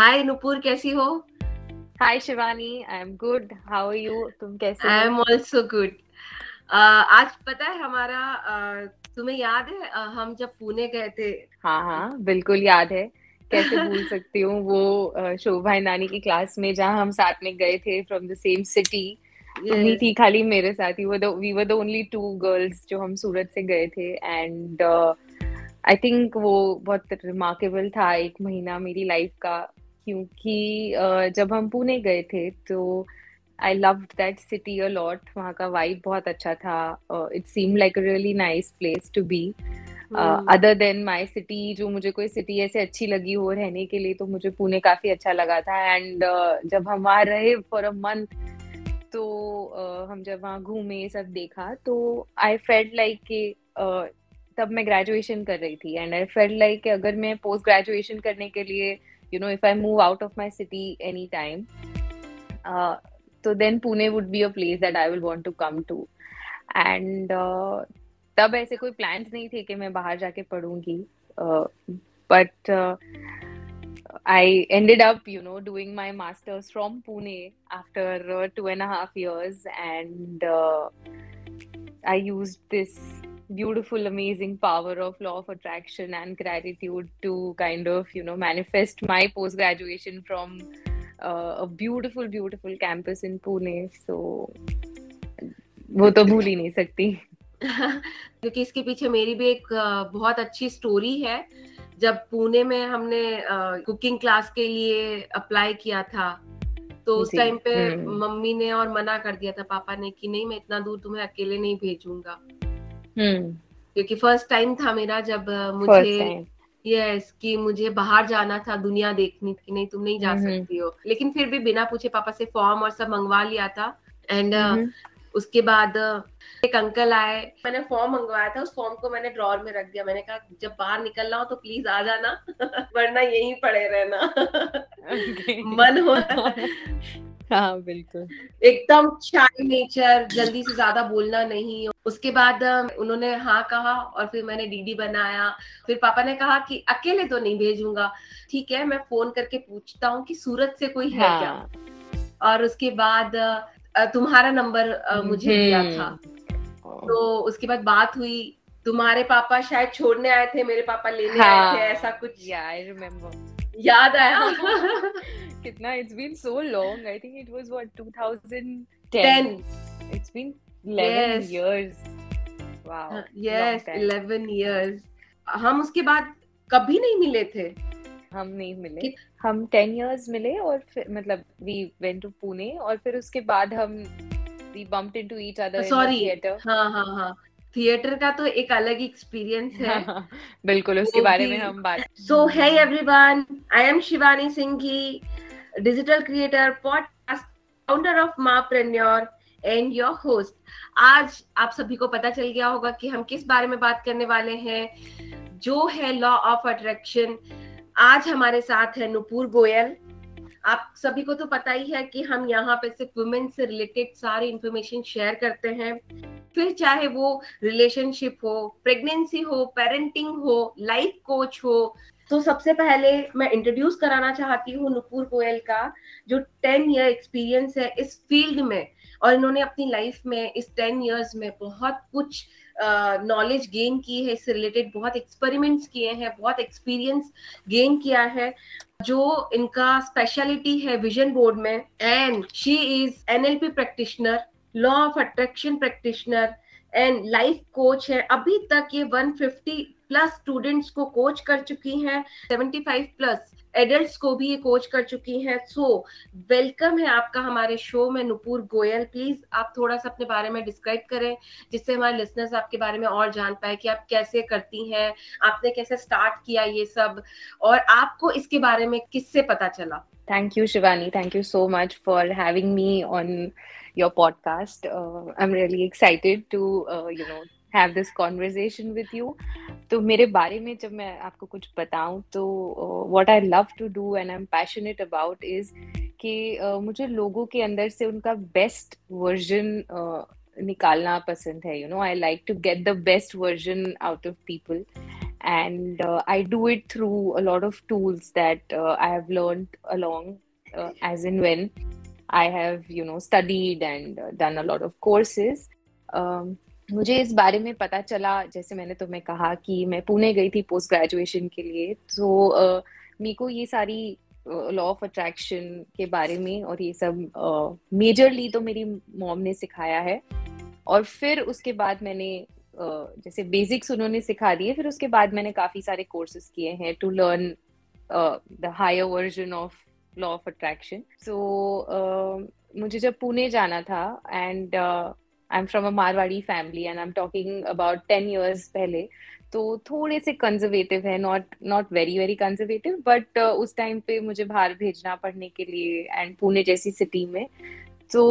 हाय नुपुर कैसी हो? Hi Shivani I am good how are you तुम कैसे आई एम आल्सो गुड आज पता है हमारा uh, तुम्हें याद है? uh, हम जब पुणे गए थे। हाँ हाँ बिल्कुल याद है। कैसे भूल सकती हूँ वो uh, शोभा नानी की क्लास में जहाँ हम साथ में गए थे फ्रॉम द सेम सिटी तुम थी खाली मेरे साथ ही। We were the only two girls जो हम सूरत से गए थे। एंड आई थिंक वो बहुत रिमार्केबल था एक महीना मेरी लाइफ का। क्योंकि जब हम पुणे गए थे तो I love that city a lot वहाँ का वाइब बहुत अच्छा था। It seem like a really nice place to be other than my city जो मुझे कोई सिटी ऐसे अच्छी लगी हो रहने के लिए तो मुझे पुणे काफ़ी अच्छा लगा था। एंड uh, जब हम वहाँ रहे फॉर अ मंथ तो uh, हम जब वहाँ घूमे सब देखा तो आई फेल्ट लाइक कि तब मैं ग्रेजुएशन कर रही थी। एंड आई फेल्ट लाइक अगर मैं पोस्ट ग्रेजुएशन करने के लिए you know if I move out of my city any time तो then Pune would be a place that I will want to come to and तब ऐसे कोई plans नहीं थे कि मैं बाहर जाके पढ़ूंगी but I ended up, you know, doing my master's from Pune after uh, two and a half years, and uh, I used this beautiful, amazing power of law of attraction and gratitude to kind of, you know, manifest my post graduation from uh, a beautiful, beautiful campus in Pune. So, वो तो भूल ही नहीं सकती क्योंकि इसके पीछे मेरी भी एक बहुत अच्छी स्टोरी है जब पुणे में हमने कुकिंग क्लास के लिए अप्लाई किया था तो उस टाइम पे हम्म। मम्मी ने और मना कर दिया था पापा ने कि नहीं मैं इतना दूर तुम्हें अकेले नहीं भेजूँगा हम्म। क्योंकि फ़र्स्ट टाइम था मेरा जब मुझे यस कि मुझे बाहर जाना था दुनिया देखनी कि नहीं तुम नहीं जा हम्म, सकती हो। लेकिन फिर भी बिना पूछे पापा से फॉर्म और सब मंगवा लिया था। एंड उसके बाद एक अंकल आए। मैंने फॉर्म मंगवाया था उस फॉर्म को मैंने ड्रॉर में रख दिया। मैंने कहा जब बाहर निकलना हो तो प्लीज़ आ जाना वरना यहीं पड़े रहना। मन हो। हाँ बिल्कुल। एकदम शाई नेचर जल्दी से ज़्यादा बोलना नहीं। उसके बाद उन्होंने हाँ कहा और फिर मैंने डीडी बनाया। फिर पापा ने कहा कि अकेले तो नहीं भेजूँगा। ठीक है मैं फ़ोन करके पूछता हूँ कि सूरत से कोई है हाँ. क्या और उसके बाद तुम्हारा नंबर मुझे दिया था। तो उसके बाद बात हुई। तुम्हारे पापा शायद छोड़ने आए थे मेरे पापा लेने हाँ, आए थे ऐसा कुछ। आई रिमेम्बर याद आया। कितना it's been so long I think it was what 2010 it's been 11 years wow yes 11 years हम उसके बाद कभी नहीं मिले थे। हम नहीं मिले। हम टेन इयर्स मिले और फिर मतलब वी वेंट टू पुणे और फिर उसके बाद हम we bumped into each other sorry हाँ हाँ हाँ। थिएटर का तो एक अलग एक्सपीरियंस है। बिल्कुल उसके बारे में हम बात so hey everyone I am Shivani Singh की digital creator podcast founder of mompreneur and your host आज आप सभी को पता चल गया होगा कि हम किस बारे में बात करने वाले हैं जो है लॉ ऑफ़ अट्रैक्शन आज हमारे साथ है नुपुर गोयल। आप सभी को तो पता ही है कि हम यहाँ पे सिर्फ़ वुमेन से रिलेटेड सारी इंफॉर्मेशन शेयर करते हैं। फिर चाहे वो रिलेशनशिप हो प्रेगनेंसी हो पेरेंटिंग हो लाइफ कोच हो तो सबसे पहले मैं इंट्रोड्यूस कराना चाहती हूँ नुपुर गोयल का, जो टेन ईयर एक्सपीरियंस है इस फ़ील्ड में। और इन्होंने अपनी लाइफ में इस टेन ईयर्स में बहुत कुछ नॉलेज गेन की है। इससे रिलेटेड बहुत एक्सपेरिमेंट्स किए हैं, बहुत एक्सपीरियंस गेन किया है। जो इनका स्पेशलिटी है विजन बोर्ड में and she is NLP practitioner law of attraction practitioner and life coach है। अभी तक ये 150 प्लस स्टूडेंट्स को कोच कर चुकी हैं 75 प्लस एडल्ट्स को भी ये कोच कर चुकी हैं सो वेलकम है आपका हमारे शो में नुपुर गोयल प्लीज़ आप थोड़ा सा अपने बारे में डिस्क्राइब करें जिससे हमारे लिसनर्स आपके बारे में और जान पाए कि आप कैसे करती हैं आपने कैसे स्टार्ट किया ये सब और आपको इसके बारे में किससे पता चला you, Shivani. Thank you so much for having me on your podcast. Uh, I'm really excited to, uh, you know, have this conversation with you तो मेरे बारे में जब मैं आपको कुछ बताऊँ तो what I love to do and I am passionate about is कि uh, मुझे लोगों के अंदर से उनका बेस्ट वर्जन uh, निकालना पसंद है you know I like to get the best version out of people and I do it through a lot of tools that I uh, I have learned along uh, as in when I have you know studied and uh, done मुझे इस बारे में पता चला जैसे मैंने तुम्हें कहा कि मैं पुणे गई थी पोस्ट ग्रेजुएशन के लिए तो uh, मेरे को ये सारी लॉ ऑफ़ अट्रैक्शन के बारे में और ये सब मेजरली uh, तो मेरी मॉम ने सिखाया है। और फिर उसके बाद मैंने जैसे बेसिक्स उन्होंने सिखा दिए फिर उसके बाद मैंने काफ़ी सारे कोर्सेज किए हैं to learn the higher version of law of attraction so मुझे जब पुणे जाना था and I am from a Marwari family and I am talking about ten years पहले तो थोड़े से कंजर्वेटिव है not not very very conservative but उस टाइम पे मुझे बाहर भेजना पढ़ने के लिए एंड पुणे जैसी सिटी में तो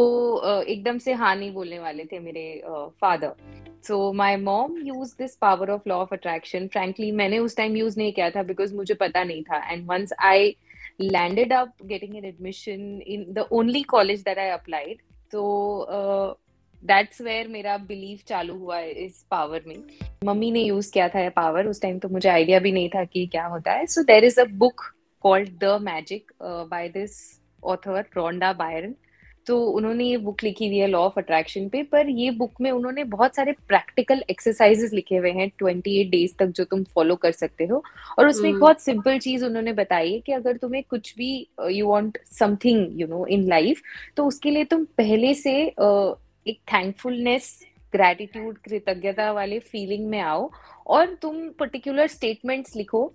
uh, एकदम से हाँ नहीं बोलने वाले थे मेरे father uh, so my mom use this power of law of attraction frankly मैंने उस टाइम यूज़ नहीं किया था बिकॉज़ मुझे पता नहीं था. And once I landed up getting an admission in the only college that I applied तो दैट्स वेयर मेरा बिलीव चालू हुआ है इस पावर में। मम्मी ने यूज़ किया था पावर उस टाइम तो मुझे आइडिया भी नहीं था कि क्या होता है। So there is a book called the magic by this author Rhonda Byrne तो उन्होंने ये बुक लिखी हुई है लॉ ऑफ़ अट्रैक्शन पे। पर ये बुक में उन्होंने बहुत सारे प्रैक्टिकल एक्सरसाइजेस लिखे हुए हैं ट्वेंटी एट डेज़ तक जो तुम फॉलो कर सकते हो। और उसमें एक हम्म। बहुत सिंपल चीज़ उन्होंने बताई है कि अगर तुम्हें कुछ भी you want something you know in life तो उसके लिए तुम पहले से uh, एक थैंकफुलनेस ग्रेटिट्यूड कृतज्ञता वाले फीलिंग में आओ और तुम पर्टिकुलर स्टेटमेंट्स लिखो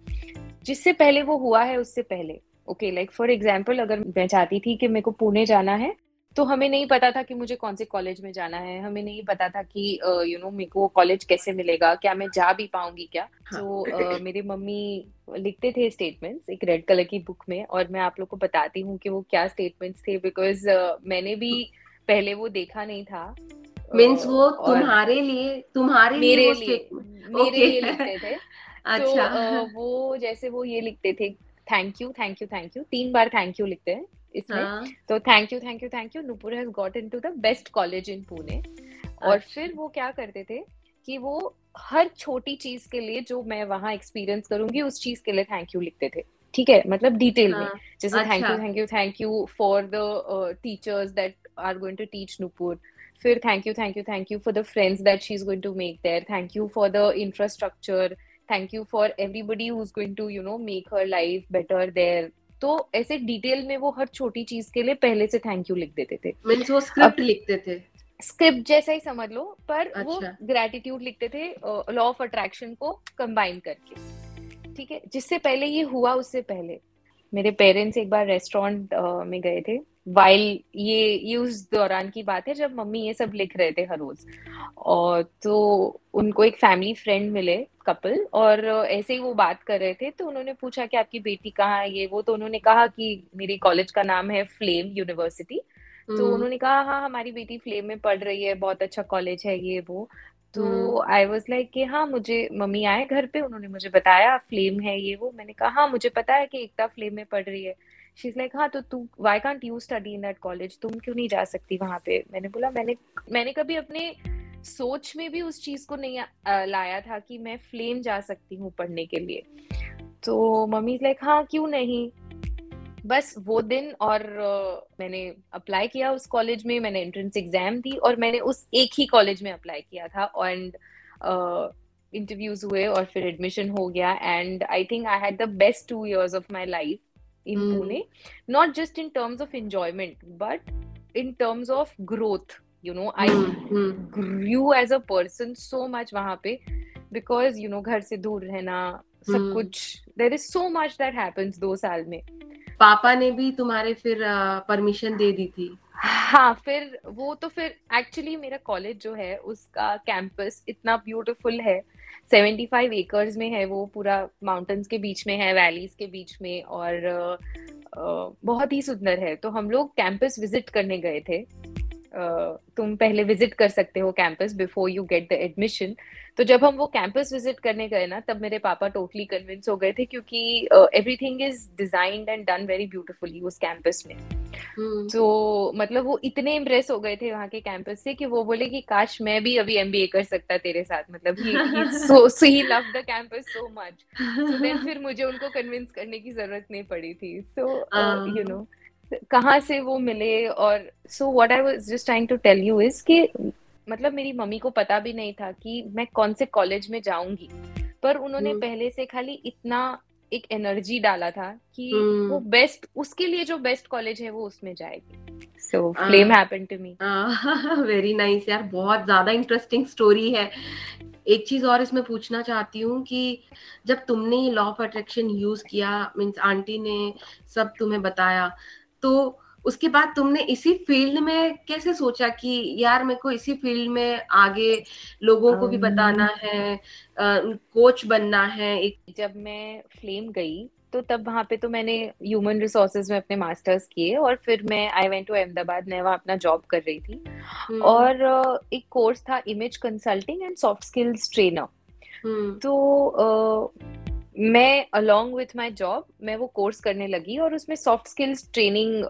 जिससे पहले वो हुआ है उससे पहले। ओके लाइक फॉर एग्ज़ाम्पल अगर मैं चाहती थी कि मेरे को पुणे जाना है तो हमें नहीं पता था कि मुझे कौन से कॉलेज में जाना है। हमें नहीं पता था कि यू नो मेरे को कॉलेज कैसे मिलेगा क्या मैं जा भी पाऊँगी क्या? हाँ. तो uh, मेरे मम्मी लिखते थे स्टेटमेंट्स एक रेड कलर की बुक में और मैं आप लोग को बताती हूँ कि वो क्या स्टेटमेंट्स थे बिकॉज़ uh, मैंने भी पहले वो देखा नहीं था। मीन्स वो तुम्हारे लिए तुम्हारे मेरे लिए मेरे लिए लिखते थे। अच्छा। तो, वो जैसे वो ये लिखते थे thank you thank you thank you तीन बार थैंक यू लिखते हैं इसमें। हाँ. तो thank you thank you thank you Nupur has got into the best college in Pune और अच्छा। फिर वो क्या करते थे कि वो हर छोटी चीज़ के लिए जो मैं वहाँ एक्सपीरियंस करूँगी उस चीज़ के लिए थैंक यू लिखते थे। ठीक है? मतलब डिटेल हाँ, में जैसे thank you thank you thank you for the teachers that to teach Nupur फिर thank you thank you thank you for the friends that she is going to make there thank you for the infrastructure thank you for everybody who is going to you know make her life better there तो ऐसे detail में वो हर छोटी चीज़ के लिए पहले से thank you लिख देते थे। मींस वो स्क्रिप्ट लिखते थे। स्क्रिप्ट जैसा ही समझ लो पर अच्छा। वो ग्रेटिट्यूड लिखते थे लॉ ऑफ़ अट्रैक्शन को कंबाइन करके। ठीक है? जिससे पहले ये हुआ उससे पहले। मेरे पेरेंट्स एक बार रेस्टोरेंट में गए थे। वाइल ये ये उस दौरान की बात है जब मम्मी ये सब लिख रहे थे हर रोज। और तो उनको एक फैमिली फ्रेंड मिले कपल और ऐसे ही वो बात कर रहे थे तो उन्होंने पूछा कि आपकी बेटी कहाँ है ये वो तो उन्होंने कहा कि मेरी कॉलेज का नाम है फ्लेम यूनिवर्सिटी तो हम्म। उन्होंने कहा हाँ हमारी बेटी फ्लेम में पढ़ रही है बहुत अच्छा कॉलेज है ये वो। तो आई वॉज़ लाइक कि हाँ मुझे मम्मी आए घर पे उन्होंने मुझे बताया फ्लेम है ये वो। मैंने कहा हाँ मुझे पता है कि एकता फ्लेम में पढ़ रही है। शी इज़ लाइक हाँ तो तू why can't you study in that college तुम क्यों नहीं जा सकती वहाँ पे? मैंने बोला मैंने मैंने कभी अपने सोच में भी उस चीज़ को नहीं लाया था कि मैं फ्लेम जा सकती हूँ पढ़ने के लिए। तो मम्मी लाइक हाँ क्यों नहीं? बस वो दिन और uh, मैंने अप्लाई किया उस कॉलेज में मैंने एंट्रेंस एग्ज़ाम दी और मैंने उस एक ही कॉलेज में अप्लाई किया था एंड इंटरव्यूज़ हुए और फिर एडमिशन हो गया and I think I had the best two years of my life in Pune not just in terms of enjoyment but in terms of growth you know I grew as a person so much वहाँ पे because you know घर से दूर रहना सब hmm. कुछ there is so much that है पापा ने भी तुम्हारे फिर परमिशन दे दी थी? हाँ फिर वो तो फिर एक्चुअली मेरा कॉलेज जो है, उसका कैंपस इतना ब्यूटीफुल है। सेवेंटी फाइव एकर्स में है वो, पूरा माउंटेन्स के बीच में है वैलीज के बीच में और बहुत ही सुंदर है। तो हम लोग कैंपस विज़िट करने गए थे। तुम पहले विज़िट कर सकते हो campus before you get the admission तो जब हम वो कैंपस विज़िट करने गए ना तब मेरे पापा टोटली कन्विंस हो गए थे क्योंकि everything is designed and done very beautifully उस कैंपस में। तो मतलब वो इतने इम्प्रेस हो गए थे वहाँ के कैंपस से कि वो बोले कि काश मैं भी अभी एमबीए कर सकता तेरे साथ. मतलब ही so so he love the campus so much then फिर मुझे उनको कन्विंस करने की ज़रूरत नहीं पड़ी थी. सो यू नो कहाँ से वो मिले और so what I was just trying to tell you is कि मतलब मेरी मम्मी को पता भी नहीं था कि मैं कौन से कॉलेज में जाऊँगी। पर उन्होंने हम्म। पहले से खाली इतना एक एनर्जी डाला था कि hmm. वो बेस्ट उसके लिए जो बेस्ट कॉलेज है वो उसमें जाएगी। So flame happened to me very nice यार बहुत ज़्यादा इंटरेस्टिंग स्टोरी है। एक चीज़ और इसमें पूछना चाहती हूँ कि जब तुमने ये लॉ ऑफ़ अट्रैक्शन यूज़ किया मीन्स आंटी ने सब तुम्हें बताया तो उसके बाद तुमने इसी फ़ील्ड में कैसे सोचा कि यार मेरे को इसी फ़ील्ड में आगे लोगों को भी बताना है कोच बनना है एक जब मैं फ्लेम गई तो तब वहाँ पे तो मैंने ह्यूमन रिसोर्सेज में अपने मास्टर्स किए और फिर मैं आई वेंट टू अहमदाबाद मैं वहाँ अपना जॉब कर रही थी। हम्म। और एक कोर्स था image consulting and soft skills trainer तो मैं अलोंग विथ माई जॉब मैं वो कोर्स करने लगी और उसमें सॉफ्ट स्किल्स ट्रेनिंग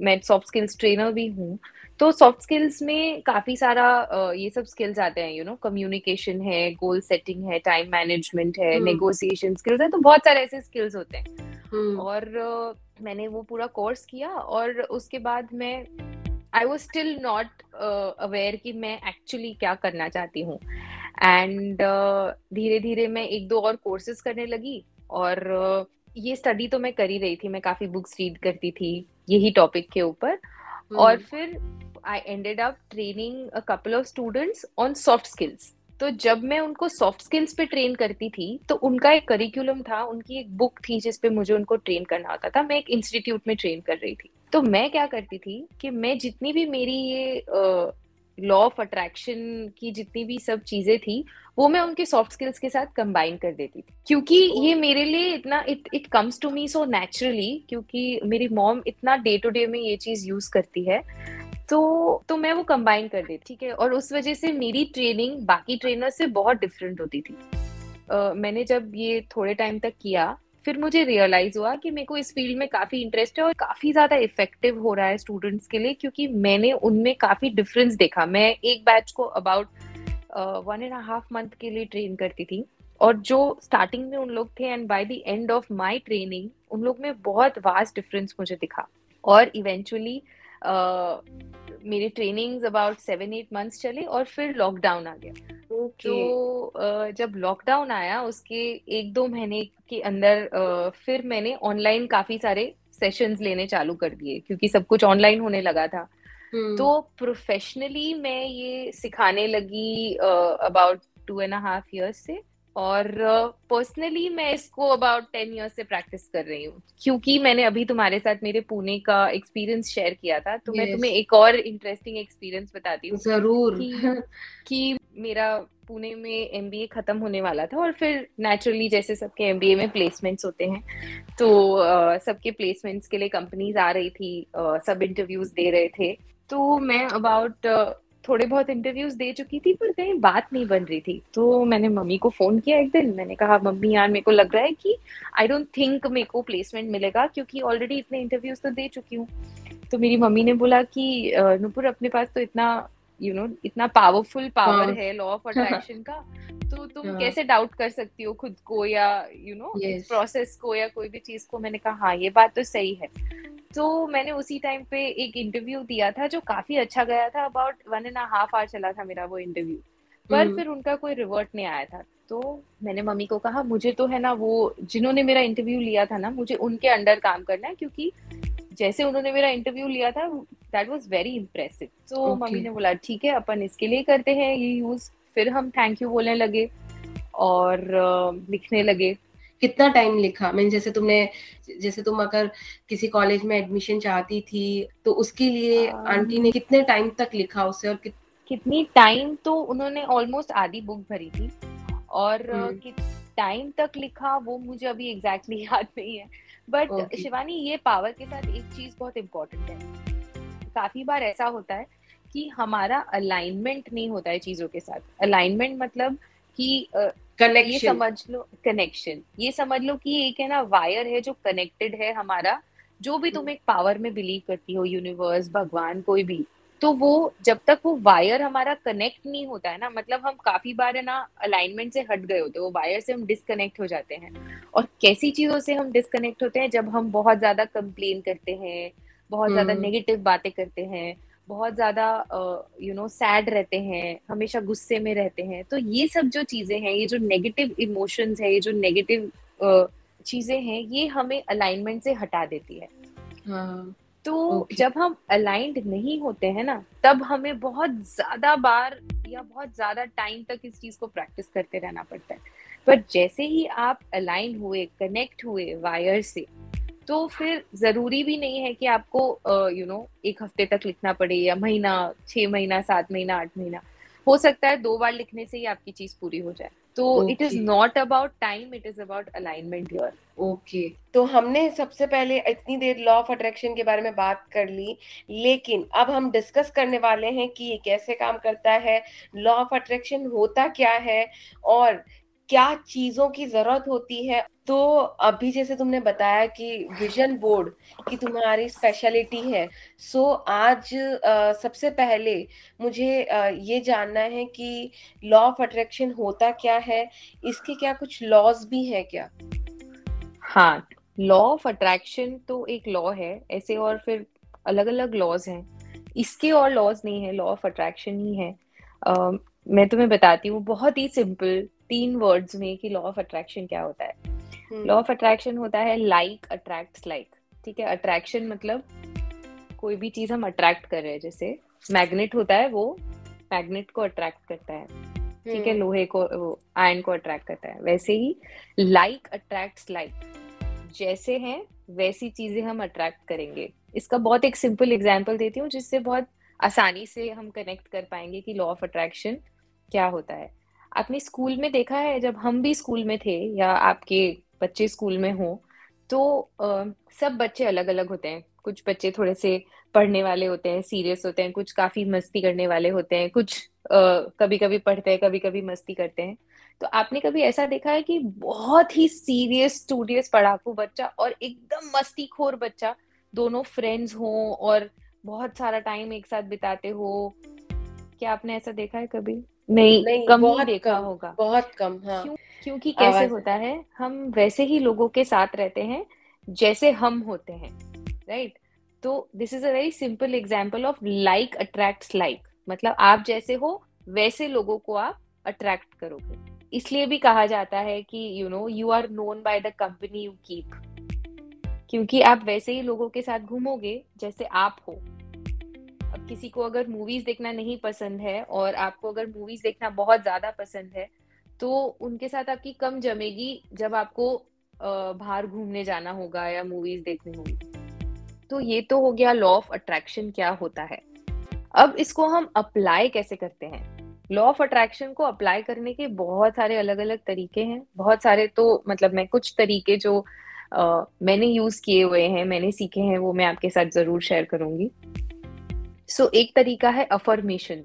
मैं सॉफ्ट स्किल्स ट्रेनर भी हूँ तो सॉफ्ट स्किल्स में काफ़ी सारा uh, ये सब स्किल्स आते हैं यू नो कम्युनिकेशन है गोल सेटिंग है टाइम मैनेजमेंट है नेगोशिएशन hmm. स्किल्स है तो बहुत सारे ऐसे स्किल्स होते हैं hmm. और uh, मैंने वो पूरा कोर्स किया और उसके बाद मैं I was still not aware कि मैं एक्चुअली क्या करना चाहती हूँ एंड धीरे धीरे मैं एक दो और कोर्सेज करने लगी और uh, ये स्टडी तो मैं कर ही रही थी मैं काफ़ी बुक्स रीड करती थी यही टॉपिक के ऊपर। hmm. और फिर I ended up training a couple of students on soft skills तो जब मैं उनको सॉफ्ट स्किल्स पे ट्रेन करती थी तो उनका एक करिकुलम था उनकी एक बुक थी जिसपे मुझे उनको ट्रेन करना होता था मैं एक इंस्टीट्यूट में ट्रेन कर रही थी। तो मैं क्या करती थी कि मैं जितनी भी मेरी ये लॉ ऑफ़ अट्रैक्शन की जितनी भी सब चीज़ें थी वो मैं उनके सॉफ्ट स्किल्स के साथ कंबाइन कर देती थी। क्योंकि ये मेरे लिए इतना it it comes to me so naturally क्योंकि मेरी मॉम इतना डे टू डे में ये चीज़ यूज़ करती है। तो तो मैं वो कंबाइन कर देती ठीक है? और उस वजह से मेरी ट्रेनिंग बाकी ट्रेनर से बहुत डिफरेंट होती थी। uh, मैंने जब ये थोड़े टाइम तक किया फिर मुझे रियलाइज़ हुआ कि मेरे को इस फ़ील्ड में काफ़ी इंटरेस्ट है और काफ़ी ज़्यादा इफ़ेक्टिव हो रहा है स्टूडेंट्स के लिए क्योंकि मैंने उनमें काफ़ी डिफरेंस देखा। मैं एक बैच को about one and half month के लिए ट्रेन करती थी और जो स्टार्टिंग में उन लोग थे and by the end of my training उन लोग में बहुत वास्ट डिफरेंस मुझे दिखा। और इवेंचुअली मेरी trainings about seven eight months चले और फिर लॉकडाउन आ गया। Okay. तो जब लॉकडाउन आया उसके एक दो महीने के अंदर फिर मैंने ऑनलाइन काफ़ी सारे सेशंस लेने चालू कर दिए क्योंकि सब कुछ ऑनलाइन होने लगा था hmm. तो प्रोफेशनली मैं ये सिखाने लगी about two and half years से और पर्सनली uh, मैं इसको अबाउट टेन ईयर्स से प्रैक्टिस कर रही हूँ क्योंकि मैंने अभी तुम्हारे साथ मेरे पुणे का एक्सपीरियंस शेयर किया था तो yes. मैं तुम्हें एक और इंटरेस्टिंग एक्सपीरियंस बताती हूँ ज़रूर कि, कि मेरा पुणे में एमबीए खत्म होने वाला था और फिर नेचुरली जैसे सबके एमबीए में प्लेसमेंट्स होते हैं तो uh, सबके प्लेसमेंट्स के लिए कंपनीज़ आ रही थी uh, सब इंटरव्यूज़ दे रहे थे। तो मैं अबाउट थोड़े बहुत इंटरव्यूज़ दे चुकी थी पर कहीं बात नहीं बन रही थी। तो मैंने मम्मी को फ़ोन किया एक दिन मैंने कहा मम्मी यार मेरे को लग रहा है कि आई डोंट थिंक मेरे को प्लेसमेंट मिलेगा क्योंकि ऑलरेडी इतने इंटरव्यूज़ तो दे चुकी हूँ। तो मेरी मम्मी ने बोला कि नुपुर अपने पास तो इतना यू you नो know, इतना पावरफुल पावर है लॉ ऑफ़ अट्रैक्शन का तो तुम. कैसे डाउट कर सकती हो खुद को या यू नो प्रोसेस को या कोई भी चीज़ को? मैंने कहा हाँ ये बात तो सही है। तो मैंने उसी टाइम पे एक इंटरव्यू दिया था जो काफ़ी अच्छा गया था about one and half hour चला था मेरा वो इंटरव्यू पर हम्म। फिर उनका कोई रिवर्ट नहीं आया था। तो मैंने मम्मी को कहा मुझे तो है ना वो जिन्होंने मेरा इंटरव्यू लिया था ना मुझे उनके अंडर काम करना है क्योंकि जैसे उन्होंने मेरा इंटरव्यू लिया था दैट वाज वेरी इंप्रेसिव तो मम्मी ने बोला ठीक है अपन इसके लिए करते हैं ये यूज़ फिर हम थैंक यू बोलने लगे और uh, लिखने लगे। कितना टाइम लिखा? मीन जैसे तुमने जैसे तुम अगर किसी कॉलेज में एडमिशन चाहती थी तो उसके लिए आंटी ने कितने टाइम तक लिखा उसे और कित... कितनी टाइम तो उन्होंने ऑलमोस्ट आधी बुक भरी थी और टाइम हम्म। तक लिखा वो मुझे अभी एग्जैक्टली exactly याद नहीं है। But okay. शिवानी ये पावर के साथ एक चीज़ बहुत इम्पोर्टेंट है। काफ़ी बार ऐसा होता है कि हमारा अलाइनमेंट नहीं होता है चीज़ों के साथ। अलाइनमेंट मतलब कि कनेक्शन ये समझ लो कनेक्शन ये समझ लो कि एक है ना वायर है जो कनेक्टेड है हमारा। जो भी तुम एक पावर में बिलीव करती हो यूनिवर्स भगवान कोई भी तो वो जब तक वो वायर हमारा कनेक्ट नहीं होता है ना मतलब हम काफ़ी बार है ना अलाइनमेंट से हट गए होते हैं वो वायर से हम डिस्कनेक्ट हो जाते हैं। और कैसी चीज़ों से हम डिस्कनेक्ट होते हैं? जब हम बहुत ज़्यादा कंप्लेन करते हैं बहुत ज़्यादा नेगेटिव हम्म। बातें करते हैं बहुत ज़्यादा यू नो सैड रहते हैं हमेशा गुस्से में रहते हैं तो ये सब जो चीज़ें हैं ये जो नेगेटिव इमोशंस है ये जो नेगेटिव चीज़ें हैं ये हमें अलाइनमेंट से हटा देती है हाँ. तो okay. जब हम अलाइंड नहीं होते हैं ना तब हमें बहुत ज़्यादा बार या बहुत ज़्यादा टाइम तक इस चीज़ को प्रैक्टिस करते रहना पड़ता है पर जैसे ही आप अलाइन हुए कनेक्ट हुए वायर से तो फिर ज़रूरी भी नहीं है कि आपको you uh, know you know, एक हफ़्ते तक लिखना पड़े या महीना छह महीना सात महीना आठ महीना। हो सकता है दो बार लिखने से ही आपकी चीज़ पूरी हो जाए। तो it is not about time it is about alignment your okay तो हमने सबसे पहले इतनी देर लॉ ऑफ़ अट्रैक्शन के बारे में बात कर ली लेकिन अब हम डिस्कस करने वाले हैं कि ये कैसे काम करता है लॉ ऑफ़ अट्रैक्शन होता क्या है और क्या चीज़ों की ज़रूरत होती है? तो अभी जैसे तुमने बताया कि विजन बोर्ड की तुम्हारी स्पेशलिटी है सो आज आ, सबसे पहले मुझे आ, ये जानना है कि लॉ ऑफ़ अट्रैक्शन होता क्या है? इसके क्या कुछ लॉज भी है क्या? हाँ लॉ ऑफ़ अट्रैक्शन तो एक लॉ है ऐसे और फिर अलग अलग लॉज हैं। इसके और लॉज नहीं है लॉ ऑफ़ अट्रैक्शन ही है। uh, मैं तुम्हें बताती हूँ बहुत ही सिंपल तीन वर्ड्स में कि लॉ ऑफ़ अट्रैक्शन क्या होता है? लॉ ऑफ़ अट्रैक्शन होता है लाइक अट्रैक्ट लाइक ठीक है? अट्रैक्शन मतलब कोई भी चीज़ हम अट्रैक्ट कर रहे हैं जैसे मैग्नेट होता है वो मैग्नेट को अट्रैक्ट करता है। ठीक है? हम्म। लोहे को आयन को अट्रैक्ट करता है। वैसे ही लाइक अट्रैक्ट लाइक जैसे हैं वैसी चीज़ें हम अट्रैक्ट करेंगे। इसका बहुत एक सिंपल एग्ज़ाम्पल देती हूँ जिससे बहुत आसानी से हम कनेक्ट कर पाएँगे कि लॉ ऑफ़ अट्रैक्शन क्या होता है। आपने स्कूल में देखा है जब हम भी स्कूल में थे या आपके बच्चे स्कूल में हो तो आ, सब बच्चे अलग अलग होते हैं। कुछ बच्चे थोड़े से पढ़ने वाले होते हैं सीरियस होते हैं कुछ काफ़ी मस्ती करने वाले होते हैं कुछ कभी कभी पढ़ते हैं कभी कभी मस्ती करते हैं। तो आपने कभी ऐसा देखा है कि बहुत ही सीरियस स्टूडियस पढ़ाकू बच्चा और एकदम मस्तीखोर बच्चा दोनों फ्रेंड्स हो और बहुत सारा टाइम एक साथ बिताते हो? क्या आपने ऐसा देखा है कभी? नहीं, नहीं कम बहुत ही देखा कम, होगा। बहुत कम हाँ। क्यों, क्योंकि कैसे होता है हम वैसे ही लोगों के साथ रहते हैं जैसे हम होते हैं राइट तो this is a very simple example of like attract like मतलब आप जैसे हो वैसे लोगों को आप अट्रैक्ट करोगे। इसलिए भी कहा जाता है कि you know you are known by the company you keep क्योंकि आप वैसे ही लोगों के साथ घूमोगे जैसे आप हो। अब किसी को अगर मूवीज़ देखना नहीं पसंद है और आपको अगर मूवीज़ देखना बहुत ज़्यादा पसंद है तो उनके साथ आपकी कम जमेगी जब आपको बाहर घूमने जाना होगा या मूवीज़ देखनी होगी। तो ये तो हो गया लॉ ऑफ़ अट्रैक्शन क्या होता है। अब इसको हम अप्लाई कैसे करते हैं? लॉ ऑफ़ अट्रैक्शन को अप्लाई करने के बहुत सारे अलग अलग तरीके हैं। बहुत सारे तो मतलब मैं कुछ तरीके जो uh, मैंने यूज़ किए हुए हैं मैंने सीखे हैं वो मैं आपके साथ ज़रूर शेयर करूँगी। सो so, एक तरीका है अफर्मेशन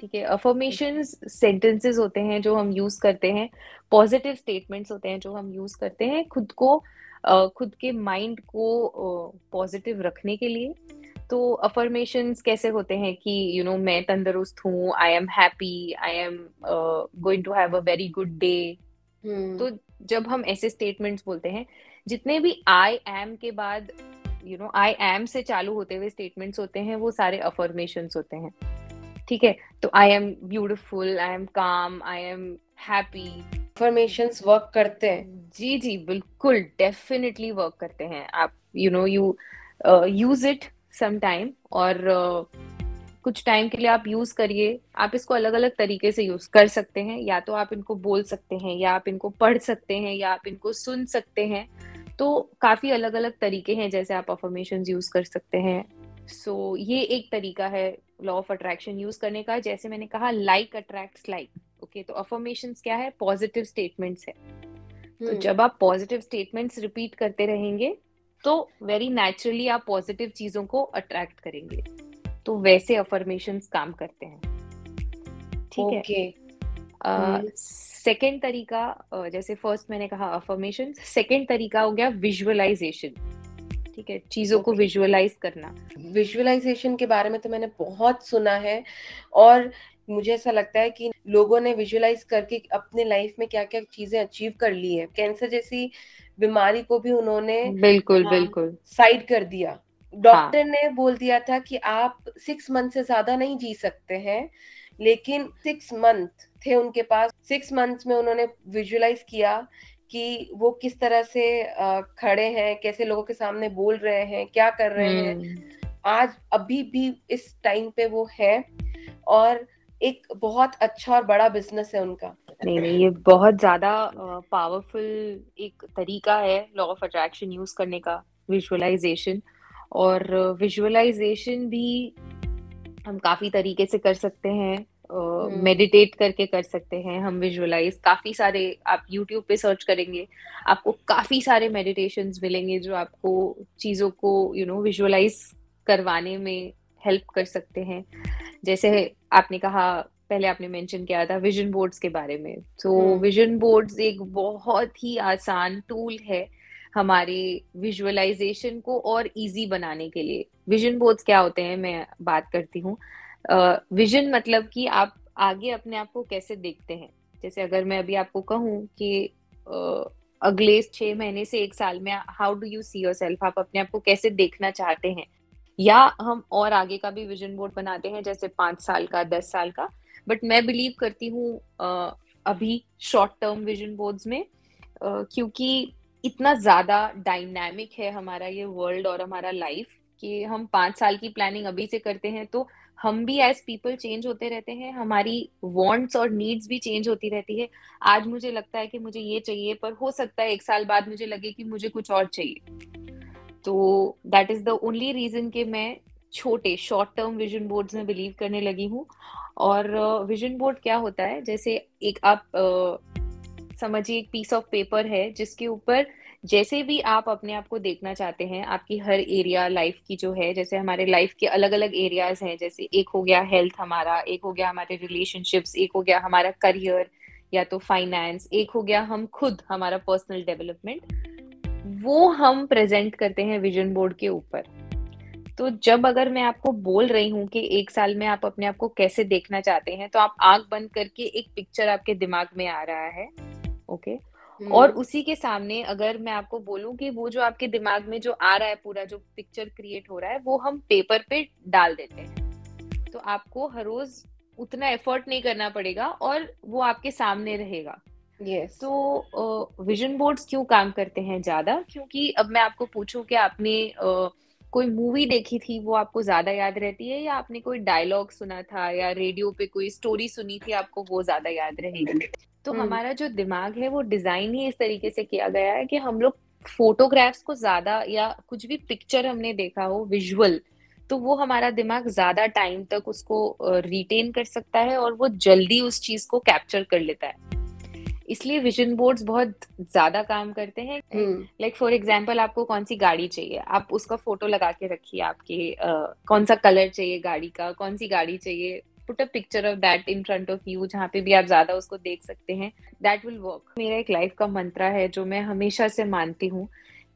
ठीक है? अफर्मेशन सेंटेंसेस होते हैं जो हम यूज़ करते हैं पॉजिटिव स्टेटमेंट्स होते हैं जो हम यूज़ करते हैं खुद को खुद के माइंड को पॉजिटिव रखने के लिए. तो अफर्मेशन कैसे होते हैं कि यू you नो know, मैं तंदुरुस्त हूँ I am happy I am going to have a very good day तो जब हम ऐसे स्टेटमेंट्स बोलते हैं जितने भी आई एम के बाद यू नो आई एम से चालू होते हुए स्टेटमेंट्स होते हैं वो सारे अफर्मेशन होते हैं। ठीक है? तो I am beautiful I am calm I am happy affirmation work करते हैं। जी जी बिल्कुल डेफिनेटली वर्क करते हैं। आप you know you use it some time और uh, कुछ टाइम के लिए आप यूज़ करिए। आप इसको अलग अलग तरीके से यूज़ कर सकते हैं। या तो आप इनको बोल सकते हैं या आप इनको पढ़ सकते हैं या आप इनको सुन सकते हैं। तो काफ़ी अलग अलग तरीके हैं जैसे आप अफर्मेशन यूज़ कर सकते हैं। सो so, ये एक तरीका है लॉ ऑफ़ अट्रैक्शन यूज़ करने का। जैसे मैंने कहा लाइक अट्रैक्ट लाइक ओके तो अफर्मेशन क्या है? पॉजिटिव स्टेटमेंट्स है। तो हम्म। जब आप पॉजिटिव स्टेटमेंट्स रिपीट करते रहेंगे तो वेरी नेचुरली आप पॉजिटिव चीज़ों को अट्रैक्ट करेंगे। तो वैसे अफर्मेशन काम करते हैं। ठीक okay. है सेकेंड हम्म। तरीका जैसे फ़र्स्ट मैंने कहा अफर्मेशन सेकेंड तरीका हो गया विजुअलाइजेशन ठीक है? चीज़ों को विजुअलाइज करना। विजुअलाइजेशन के बारे में तो मैंने बहुत सुना है और मुझे ऐसा लगता है कि लोगों ने विजुअलाइज करके अपने लाइफ में क्या क्या चीज़ें अचीव कर ली है। कैंसर जैसी बीमारी को भी उन्होंने बिल्कुल हाँ, बिल्कुल। साइड कर दिया। डॉक्टर हाँ. ने बोल दिया था कि आप सिक्स मंथ से ज़्यादा नहीं जी सकते हैं। लेकिन सिक्स मंथ थे उनके पास। सिक्स मंथ में उन्होंने विजुअलाइज किया कि वो किस तरह से खड़े हैं कैसे लोगों के सामने बोल रहे हैं क्या कर रहे हैं। हम्म। आज अभी भी इस टाइम पे वो है और एक बहुत अच्छा और बड़ा बिज़नेस है उनका। नहीं नहीं ये बहुत ज़्यादा पावरफुल एक तरीका है लॉ ऑफ़ अट्रैक्शन यूज़ करने का विजुअलाइजेशन और विजुअलाइजेशन भी हम काफ़ी तरीके से कर सकते हैं मेडिटेट uh, करके कर सकते हैं हम विजुअलाइज काफ़ी सारे आप यूट्यूब पे सर्च करेंगे आपको काफ़ी सारे मेडिटेशन मिलेंगे जो आपको चीज़ों को यू नो विजुअलाइज करवाने में हेल्प कर सकते हैं। जैसे आपने कहा पहले आपने मेंशन किया था विजन बोर्ड्स के बारे में। तो विजन बोर्ड्स एक बहुत ही आसान टूल है। हमारे विजुअलाइजेशन को और इजी बनाने के लिए। विजन बोर्ड्स क्या होते हैं? मैं बात करती हूँ। विजन uh, मतलब कि आप आगे अपने आप को कैसे देखते हैं? जैसे अगर मैं अभी आपको कहूँ कि uh, अगले छह महीने से एक साल में how do you see yourself आप अपने आप को कैसे देखना चाहते हैं? या हम और आगे का भी विजन बोर्ड बनाते हैं जैसे पाँच साल का दस साल का। बट मैं बिलीव करती हूँ अभी शॉर्ट टर्म विजन बोर्ड्स में क्योंकि इतना ज़्यादा डायनामिक है हमारा ये वर्ल्ड और हमारा लाइफ कि हम पाँच साल की प्लानिंग अभी से करते हैं तो हम भी एज पीपल चेंज होते रहते हैं हमारी वांट्स और नीड्स भी चेंज होती रहती है। आज मुझे लगता है कि मुझे ये चाहिए पर हो सकता है एक साल बाद मुझे लगे कि मुझे कुछ और चाहिए। तो that is the only reason कि मैं छोटे शॉर्ट टर्म विजन बोर्ड्स में बिलीव करने लगी हूँ। और विजन uh, बोर्ड क्या होता है? जैसे एक आप uh, समझिए, एक पीस ऑफ़ पेपर है, जिसके ऊपर जैसे भी आप अपने आप को देखना चाहते हैं, आपकी हर एरिया लाइफ की जो है, जैसे हमारे लाइफ के अलग अलग एरियाज़ हैं, जैसे एक हो गया हेल्थ हमारा, एक हो गया हमारे रिलेशनशिप्स एक हो गया हमारा करियर या तो फाइनेंस एक हो गया हम खुद, हमारा पर्सनल डेवलपमेंट वो हम प्रेजेंट करते हैं विजन बोर्ड के ऊपर। तो जब अगर मैं आपको बोल रही हूँ कि एक साल में आप अपने आप को कैसे देखना चाहते हैं तो आप आँख बंद करके एक पिक्चर आपके दिमाग में आ रहा है। ओके? हम्म। और उसी के सामने अगर मैं आपको बोलूँ कि वो जो आपके दिमाग में जो आ रहा है पूरा जो पिक्चर क्रिएट हो रहा है वो हम पेपर पे डाल देते हैं। तो आपको हर रोज उतना एफर्ट नहीं करना पड़ेगा और वो आपके सामने रहेगा। Yes. तो विजन बोर्ड्स क्यों काम करते हैं ज़्यादा? क्योंकि अब मैं आपको पूछूँ कि आपने uh, कोई मूवी देखी थी वो आपको ज़्यादा याद रहती है या आपने कोई डायलॉग सुना था या रेडियो पे कोई स्टोरी सुनी थी आपको वो ज़्यादा याद रहेगी? तो hmm. हमारा जो दिमाग है वो डिज़ाइन ही इस तरीके से किया गया है कि हम लोग फोटोग्राफ्स को ज़्यादा या कुछ भी पिक्चर हमने देखा हो विजुअल तो वो हमारा दिमाग ज़्यादा टाइम तक उसको रिटेन कर सकता है और वो जल्दी उस चीज़ को कैप्चर कर लेता है। इसलिए विजन बोर्ड्स बहुत ज़्यादा काम करते हैं। लाइक फॉर एग्ज़ाम्पल आपको कौन सी गाड़ी चाहिए? आप उसका फ़ोटो लगा के रखिए आपके uh, कौन सा कलर चाहिए गाड़ी का? कौन सी गाड़ी चाहिए? Put a picture of that in front of you जहाँ पे भी आप ज़्यादा उसको देख सकते हैं। दैट विल वर्क मेरा एक लाइफ का मंत्रा है जो मैं हमेशा से मानती हूँ।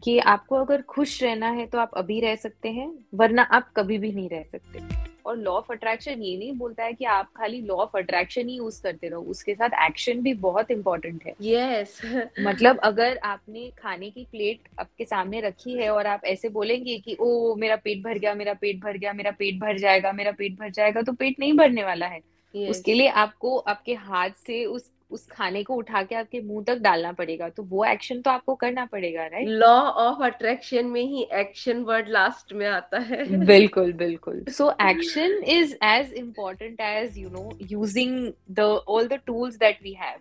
कि आपको अगर खुश रहना है तो आप अभी रह सकते हैं वरना आप कभी भी नहीं रह सकते और लॉ ऑफ़ अट्रैक्शन ये नहीं बोलता है कि आप खाली लॉ ऑफ़ अट्रैक्शन ही यूज़ करते रहो उसके साथ एक्शन भी बहुत इंपॉर्टेंट है यस yes. मतलब अगर आपने खाने की प्लेट आपके सामने रखी है और आप ऐसे बोलेंगे कि ओ मेरा पेट भर गया मेरा पेट भर गया मेरा पेट भर जाएगा मेरा पेट भर जाएगा तो पेट नहीं भरने वाला है yes. उसके लिए आपको आपके हाथ से उस उस खाने को उठा के आपके मुँह तक डालना पड़ेगा। तो वो एक्शन तो आपको करना पड़ेगा राइट लॉ ऑफ़ अट्रैक्शन में ही एक्शन वर्ड लास्ट में आता है। बिल्कुल बिल्कुल। So action is as important as you know using the all the tools that we have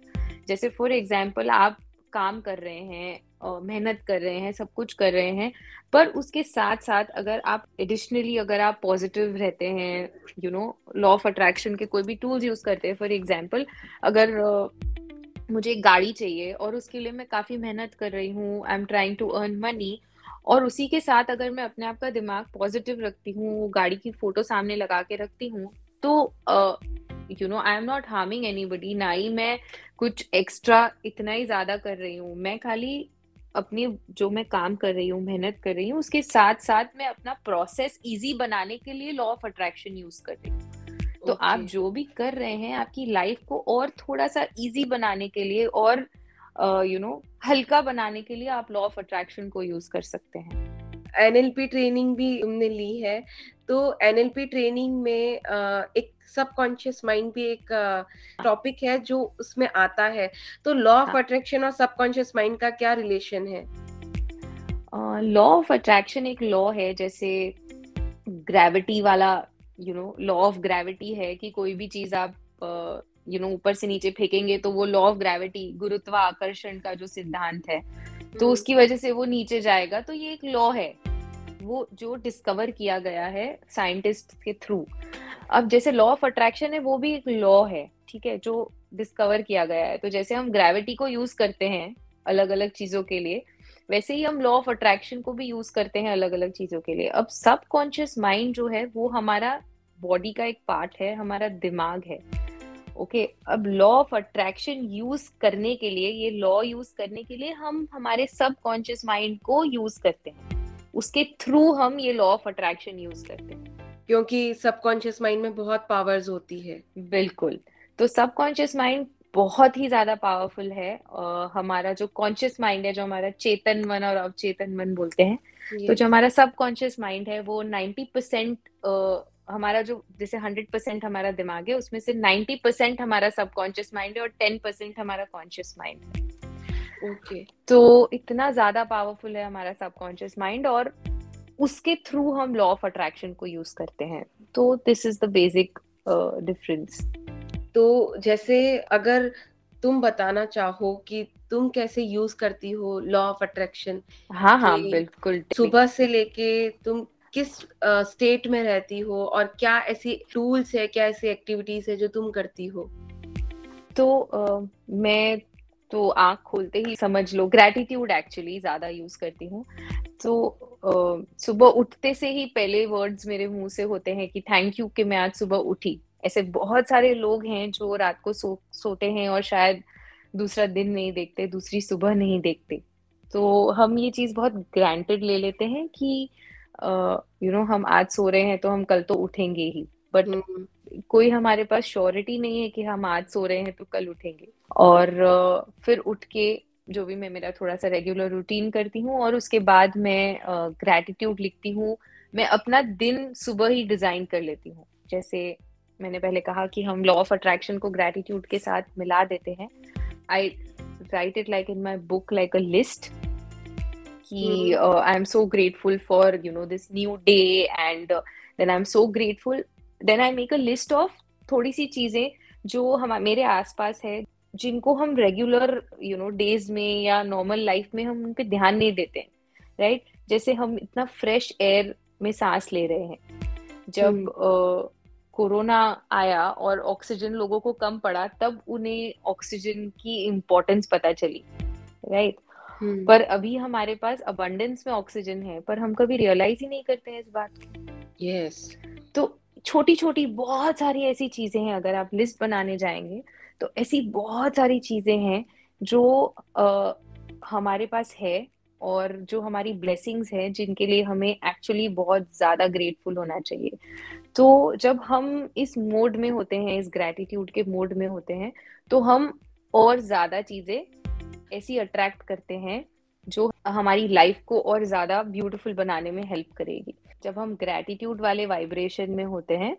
जैसे फॉर एग्ज़ाम्पल आप काम कर रहे हैं मेहनत कर रहे हैं सब कुछ कर रहे हैं पर उसके साथ साथ अगर आप एडिशनली अगर आप पॉजिटिव रहते हैं you know law of attraction के कोई भी टूल्स यूज़ करते हैं फॉर एग्ज़ाम्पल अगर uh, मुझे एक गाड़ी चाहिए और उसके लिए मैं काफ़ी मेहनत कर रही हूँ I am trying to earn money और उसी के साथ अगर मैं अपने आप का दिमाग पॉजिटिव रखती हूँ गाड़ी की फ़ोटो सामने लगा के रखती हूँ तो you know I am not harming anybody ना ही मैं कुछ एक्स्ट्रा इतना ही ज़्यादा कर रही हूँ। मैं खाली अपनी जो मैं काम कर रही हूँ मेहनत कर रही हूँ उसके साथ साथ मैं अपना प्रोसेस इजी बनाने के लिए लॉ ऑफ़ अट्रैक्शन यूज़ कर रही हूँ। तो okay. आप जो भी कर रहे हैं आपकी लाइफ को और थोड़ा सा इजी बनाने के लिए और you uh, know you know, हल्का बनाने के लिए आप लॉ ऑफ़ अट्रैक्शन को यूज़ कर सकते हैं। एनएलपी ट्रेनिंग भी तुमने ली है। तो एनएलपी ट्रेनिंग में एक सबकॉन्शियस माइंड भी एक टॉपिक है जो उसमें आता है। तो लॉ ऑफ़ अट्रैक्शन और सबकॉन्शियस माइंड का क्या रिलेशन है? लॉ ऑफ़ अट्रैक्शन एक लॉ है जैसे ग्रेविटी वाला you know law of gravity है कि कोई भी चीज़ आप यू नो ऊपर से नीचे फेंकेंगे तो वो लॉ ऑफ़ ग्रेविटी गुरुत्वाकर्षण का जो सिद्धांत है तो हम्म। उसकी वजह से वो नीचे जाएगा। तो ये एक लॉ है। वो जो डिस्कवर किया गया है साइंटिस्ट के थ्रू अब जैसे लॉ ऑफ़ अट्रैक्शन है वो भी एक लॉ है ठीक है जो डिस्कवर किया गया है। तो जैसे हम ग्रेविटी को यूज़ करते हैं अलग अलग चीज़ों के लिए वैसे ही हम लॉ ऑफ़ अट्रैक्शन को भी यूज़ करते हैं अलग अलग चीज़ों के लिए। अब सब कॉन्शियस माइंड जो है वो हमारा बॉडी का एक पार्ट है हमारा दिमाग है। ओके okay, अब लॉ ऑफ़ अट्रैक्शन यूज़ करने के लिए ये लॉ यूज़ करने के लिए हम हमारे सब कॉन्शियस माइंड को यूज़ करते हैं। उसके थ्रू हम ये लॉ ऑफ़ अट्रैक्शन यूज़ करते हैं। क्योंकि सबकॉन्शियस माइंड में बहुत पावर्स होती है। बिल्कुल। तो सबकॉन्शियस माइंड बहुत ही ज़्यादा पावरफुल है और हमारा जो कॉन्शियस माइंड है जो हमारा चेतन मन और अवचेतन मन बोलते हैं तो जो हमारा सबकॉन्शियस माइंड है वो नाइन्टी परसेंट हमारा जो जैसे हंड्रेड परसेंट हमारा दिमाग है उसमें से नाइन्टी परसेंट हमारा सबकॉन्शियस माइंड है और टेन परसेंट हमारा कॉन्शियस माइंड है। Okay. तो इतना ज़्यादा पावरफुल है हमारा सबकॉन्शियस माइंड और उसके थ्रू हम लॉ ऑफ़ अट्रैक्शन को यूज़ करते हैं। तो this is the basic difference तो जैसे अगर तुम बताना चाहो कि तुम कैसे यूज़ करती हो लॉ ऑफ़ अट्रैक्शन हाँ हाँ बिल्कुल सुबह से लेके तुम किस स्टेट uh, में रहती हो और क्या ऐसी टूल्स है क्या ऐसी एक्टिविटीज़ है जो तुम करती हो? तो uh, मैं तो आँख खोलते ही समझ लो। ग्रेटिट्यूड एक्चुअली ज़्यादा यूज़ करती हूँ। तो uh, सुबह उठते से ही पहले वर्ड्स मेरे मुँह से होते हैं कि थैंक यू कि मैं आज सुबह उठी। ऐसे बहुत सारे लोग हैं जो रात को सो सोते हैं और शायद दूसरा दिन नहीं देखते दूसरी सुबह नहीं देखते। तो हम ये चीज़ बहुत ग्रांटेड ले लेते हैं कि यू नो you know, हम आज सो रहे हैं तो हम कल तो उठेंगे ही। बट। कोई हमारे पास श्योरिटी नहीं है कि हम आज सो रहे हैं तो कल उठेंगे। और फिर उठ के जो भी मैं मेरा थोड़ा सा रेगुलर रूटीन करती हूँ और उसके बाद मैं ग्रेटिट्यूड लिखती हूँ। मैं अपना दिन सुबह ही डिज़ाइन कर लेती हूँ। जैसे मैंने पहले कहा कि हम लॉ ऑफ़ अट्रैक्शन को ग्रेटिट्यूड के साथ मिला देते हैं। I write it like in my book like a list कि I am so grateful for you know this new day and then I am so grateful then I make a list of थोड़ी सी चीज़ें जो हम मेरे आसपास है जिनको हम रेगुलर यू नो डेज़ में या नॉर्मल लाइफ में हम उन पे ध्यान नहीं देते राइट right? जैसे हम इतना फ्रेश एयर में सांस ले रहे हैं जब कोरोना hmm. uh, आया और ऑक्सीजन लोगों को कम पड़ा तब उन्हें ऑक्सीजन की इम्पोर्टेंस पता चली राइट right? हम्म। पर अभी हमारे पास अबंडेंस में ऑक्सीजन है पर हम कभी रियलाइज़ ही नहीं करते हैं इस बात को यस तो छोटी छोटी बहुत सारी ऐसी चीज़ें हैं अगर आप लिस्ट बनाने जाएँगे तो ऐसी बहुत सारी चीज़ें हैं जो आ, हमारे पास है और जो हमारी ब्लेसिंग्स हैं जिनके लिए हमें एक्चुअली बहुत ज़्यादा ग्रेटफुल होना चाहिए। तो जब हम इस मोड में होते हैं इस ग्रेटिट्यूड के मोड में होते हैं तो हम और ज़्यादा चीज़ें ऐसी अट्रैक्ट करते हैं जो हमारी लाइफ को और ज़्यादा ब्यूटीफुल बनाने में हेल्प करेगी। जब हम ग्रेटिट्यूड वाले वाइब्रेशन में होते हैं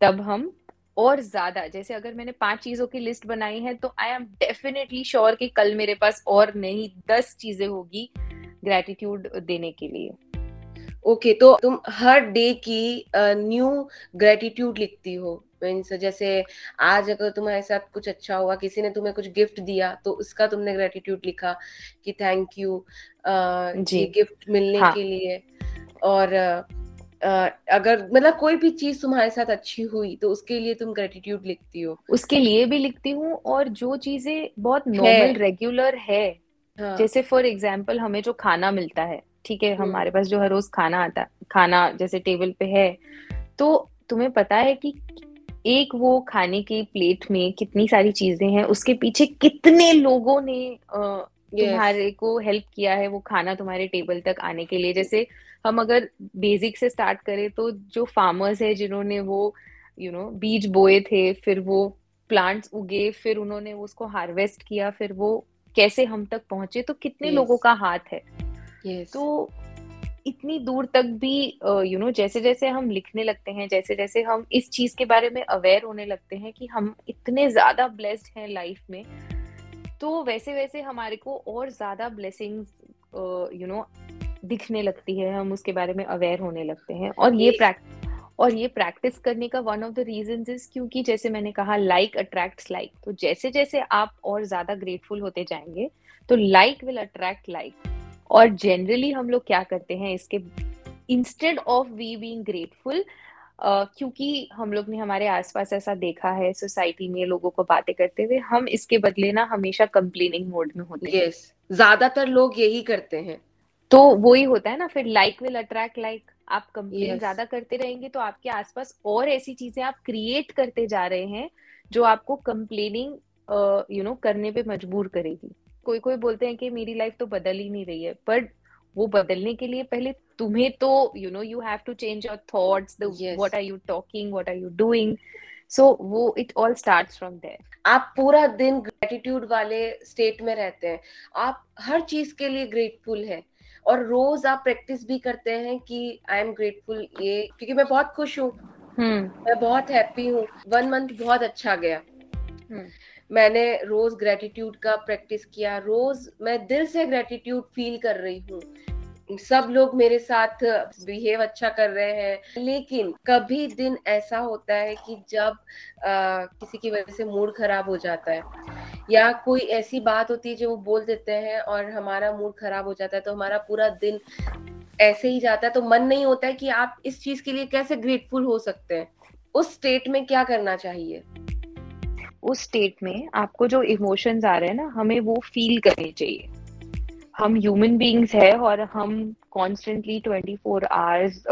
तब हम और ज़्यादा जैसे अगर मैंने पाँच चीज़ों की लिस्ट बनाई है तो आई एम डेफिनेटली श्योर कि कल मेरे पास और नहीं दस चीज़ें होगी ग्रेटिट्यूड देने के लिए। ओके okay, तो तुम हर डे की न्यू ग्रेटिट्यूड लिखती हो। मीन्स जैसे आज अगर तुम्हारे साथ कुछ अच्छा हुआ किसी ने तुम्हें कुछ गिफ्ट दिया तो उसका तुमने ग्रेटिट्यूड लिखा कि थैंक यू जी। गिफ्ट मिलने हाँ. के लिए। और Uh, अगर मतलब कोई भी चीज़ तुम्हारे साथ अच्छी हुई तो उसके लिए तुम ग्रेटिट्यूड लिखती हो। उसके लिए भी लिखती हूँ और जो चीज़ें बहुत नॉर्मल रेगुलर है। हाँ. जैसे फॉर एग्ज़ाम्पल हमें जो खाना मिलता है ठीक है हमारे पास जो हर रोज खाना आता खाना जैसे टेबल पे है तो तुम्हें पता है कि एक वो खाने की प्लेट में कितनी सारी चीज़ें हैं उसके पीछे कितने लोगों ने तुम्हारे को हेल्प किया है वो खाना तुम्हारे टेबल तक आने के लिए जैसे हम अगर बेसिक से स्टार्ट करें तो जो फार्मर्स है जिन्होंने वो यू you नो know, बीज बोए थे फिर वो प्लांट्स उगे फिर उन्होंने उसको हार्वेस्ट किया फिर वो कैसे हम तक पहुँचे तो कितने yes. लोगों का हाथ है yes. तो इतनी दूर तक भी you uh, know you know, जैसे जैसे हम लिखने लगते हैं जैसे जैसे हम इस चीज़ के बारे में अवेयर होने लगते हैं कि हम इतने ज़्यादा ब्लेस्ड हैं लाइफ में तो वैसे वैसे हमारे को और ज़्यादा ब्लेसिंग्स यू नो दिखने लगती है हम उसके बारे में अवेयर होने लगते हैं। और ये प्रैक्टिस और ये प्रैक्टिस करने का one of the reason is क्योंकि जैसे मैंने कहा लाइक अट्रैक्ट लाइक तो जैसे जैसे आप और ज़्यादा ग्रेटफुल होते जाएँगे तो लाइक विल अट्रैक्ट लाइक और जनरली हम लोग क्या करते हैं इसके instead of we being grateful क्योंकि हम लोग ने हमारे आसपास ऐसा देखा है सोसाइटी में लोगों को बातें करते हुए हम इसके बदले ना हमेशा कंप्लेनिंग मोड में होते हैं yes. ज़्यादातर लोग यही करते हैं तो वो ही होता है ना फिर लाइक विल अट्रैक्ट लाइक आप कंप्लेन yes. ज़्यादा करते रहेंगे तो आपके आसपास और ऐसी चीज़ें आप क्रिएट करते जा रहे हैं जो आपको कंप्लेनिंग यू नो करने पे मजबूर करेगी कोई कोई बोलते हैं कि मेरी लाइफ तो बदल ही नहीं रही है बट वो बदलने के लिए पहले तुम्हें तो you know you have to change your thoughts the what are you talking what are you doing so वो it all starts from there आप पूरा दिन ग्रेटिट्यूड वाले स्टेट में रहते हैं। आप हर चीज़ के लिए ग्रेटफुल है। और रोज आप प्रैक्टिस भी करते हैं कि आई एम ग्रेटफुल ये क्योंकि मैं बहुत खुश हूँ। hmm. मैं बहुत हैप्पी हूँ। वन मंथ बहुत अच्छा गया। hmm. मैंने रोज ग्रेटिट्यूड का प्रैक्टिस किया रोज मैं दिल से ग्रेटिट्यूड फील कर रही हूँ। सब लोग मेरे साथ बिहेव अच्छा कर रहे हैं लेकिन कभी दिन ऐसा होता है कि जब आ, किसी की वजह से मूड खराब हो जाता है या कोई ऐसी बात होती है जो वो बोल देते हैं और हमारा मूड खराब हो जाता है तो हमारा पूरा दिन ऐसे ही जाता है तो मन नहीं होता है कि आप इस चीज़ के लिए कैसे ग्रेटफुल हो सकते हैं। उस स्टेट में क्या करना चाहिए? उस स्टेट में आपको जो इमोशंस आ रहे हैं ना हमें वो फील करने चाहिए। हम ह्यूमन बींग्स है और हम कॉन्स्टेंटली ट्वेंटी फोर आवर्स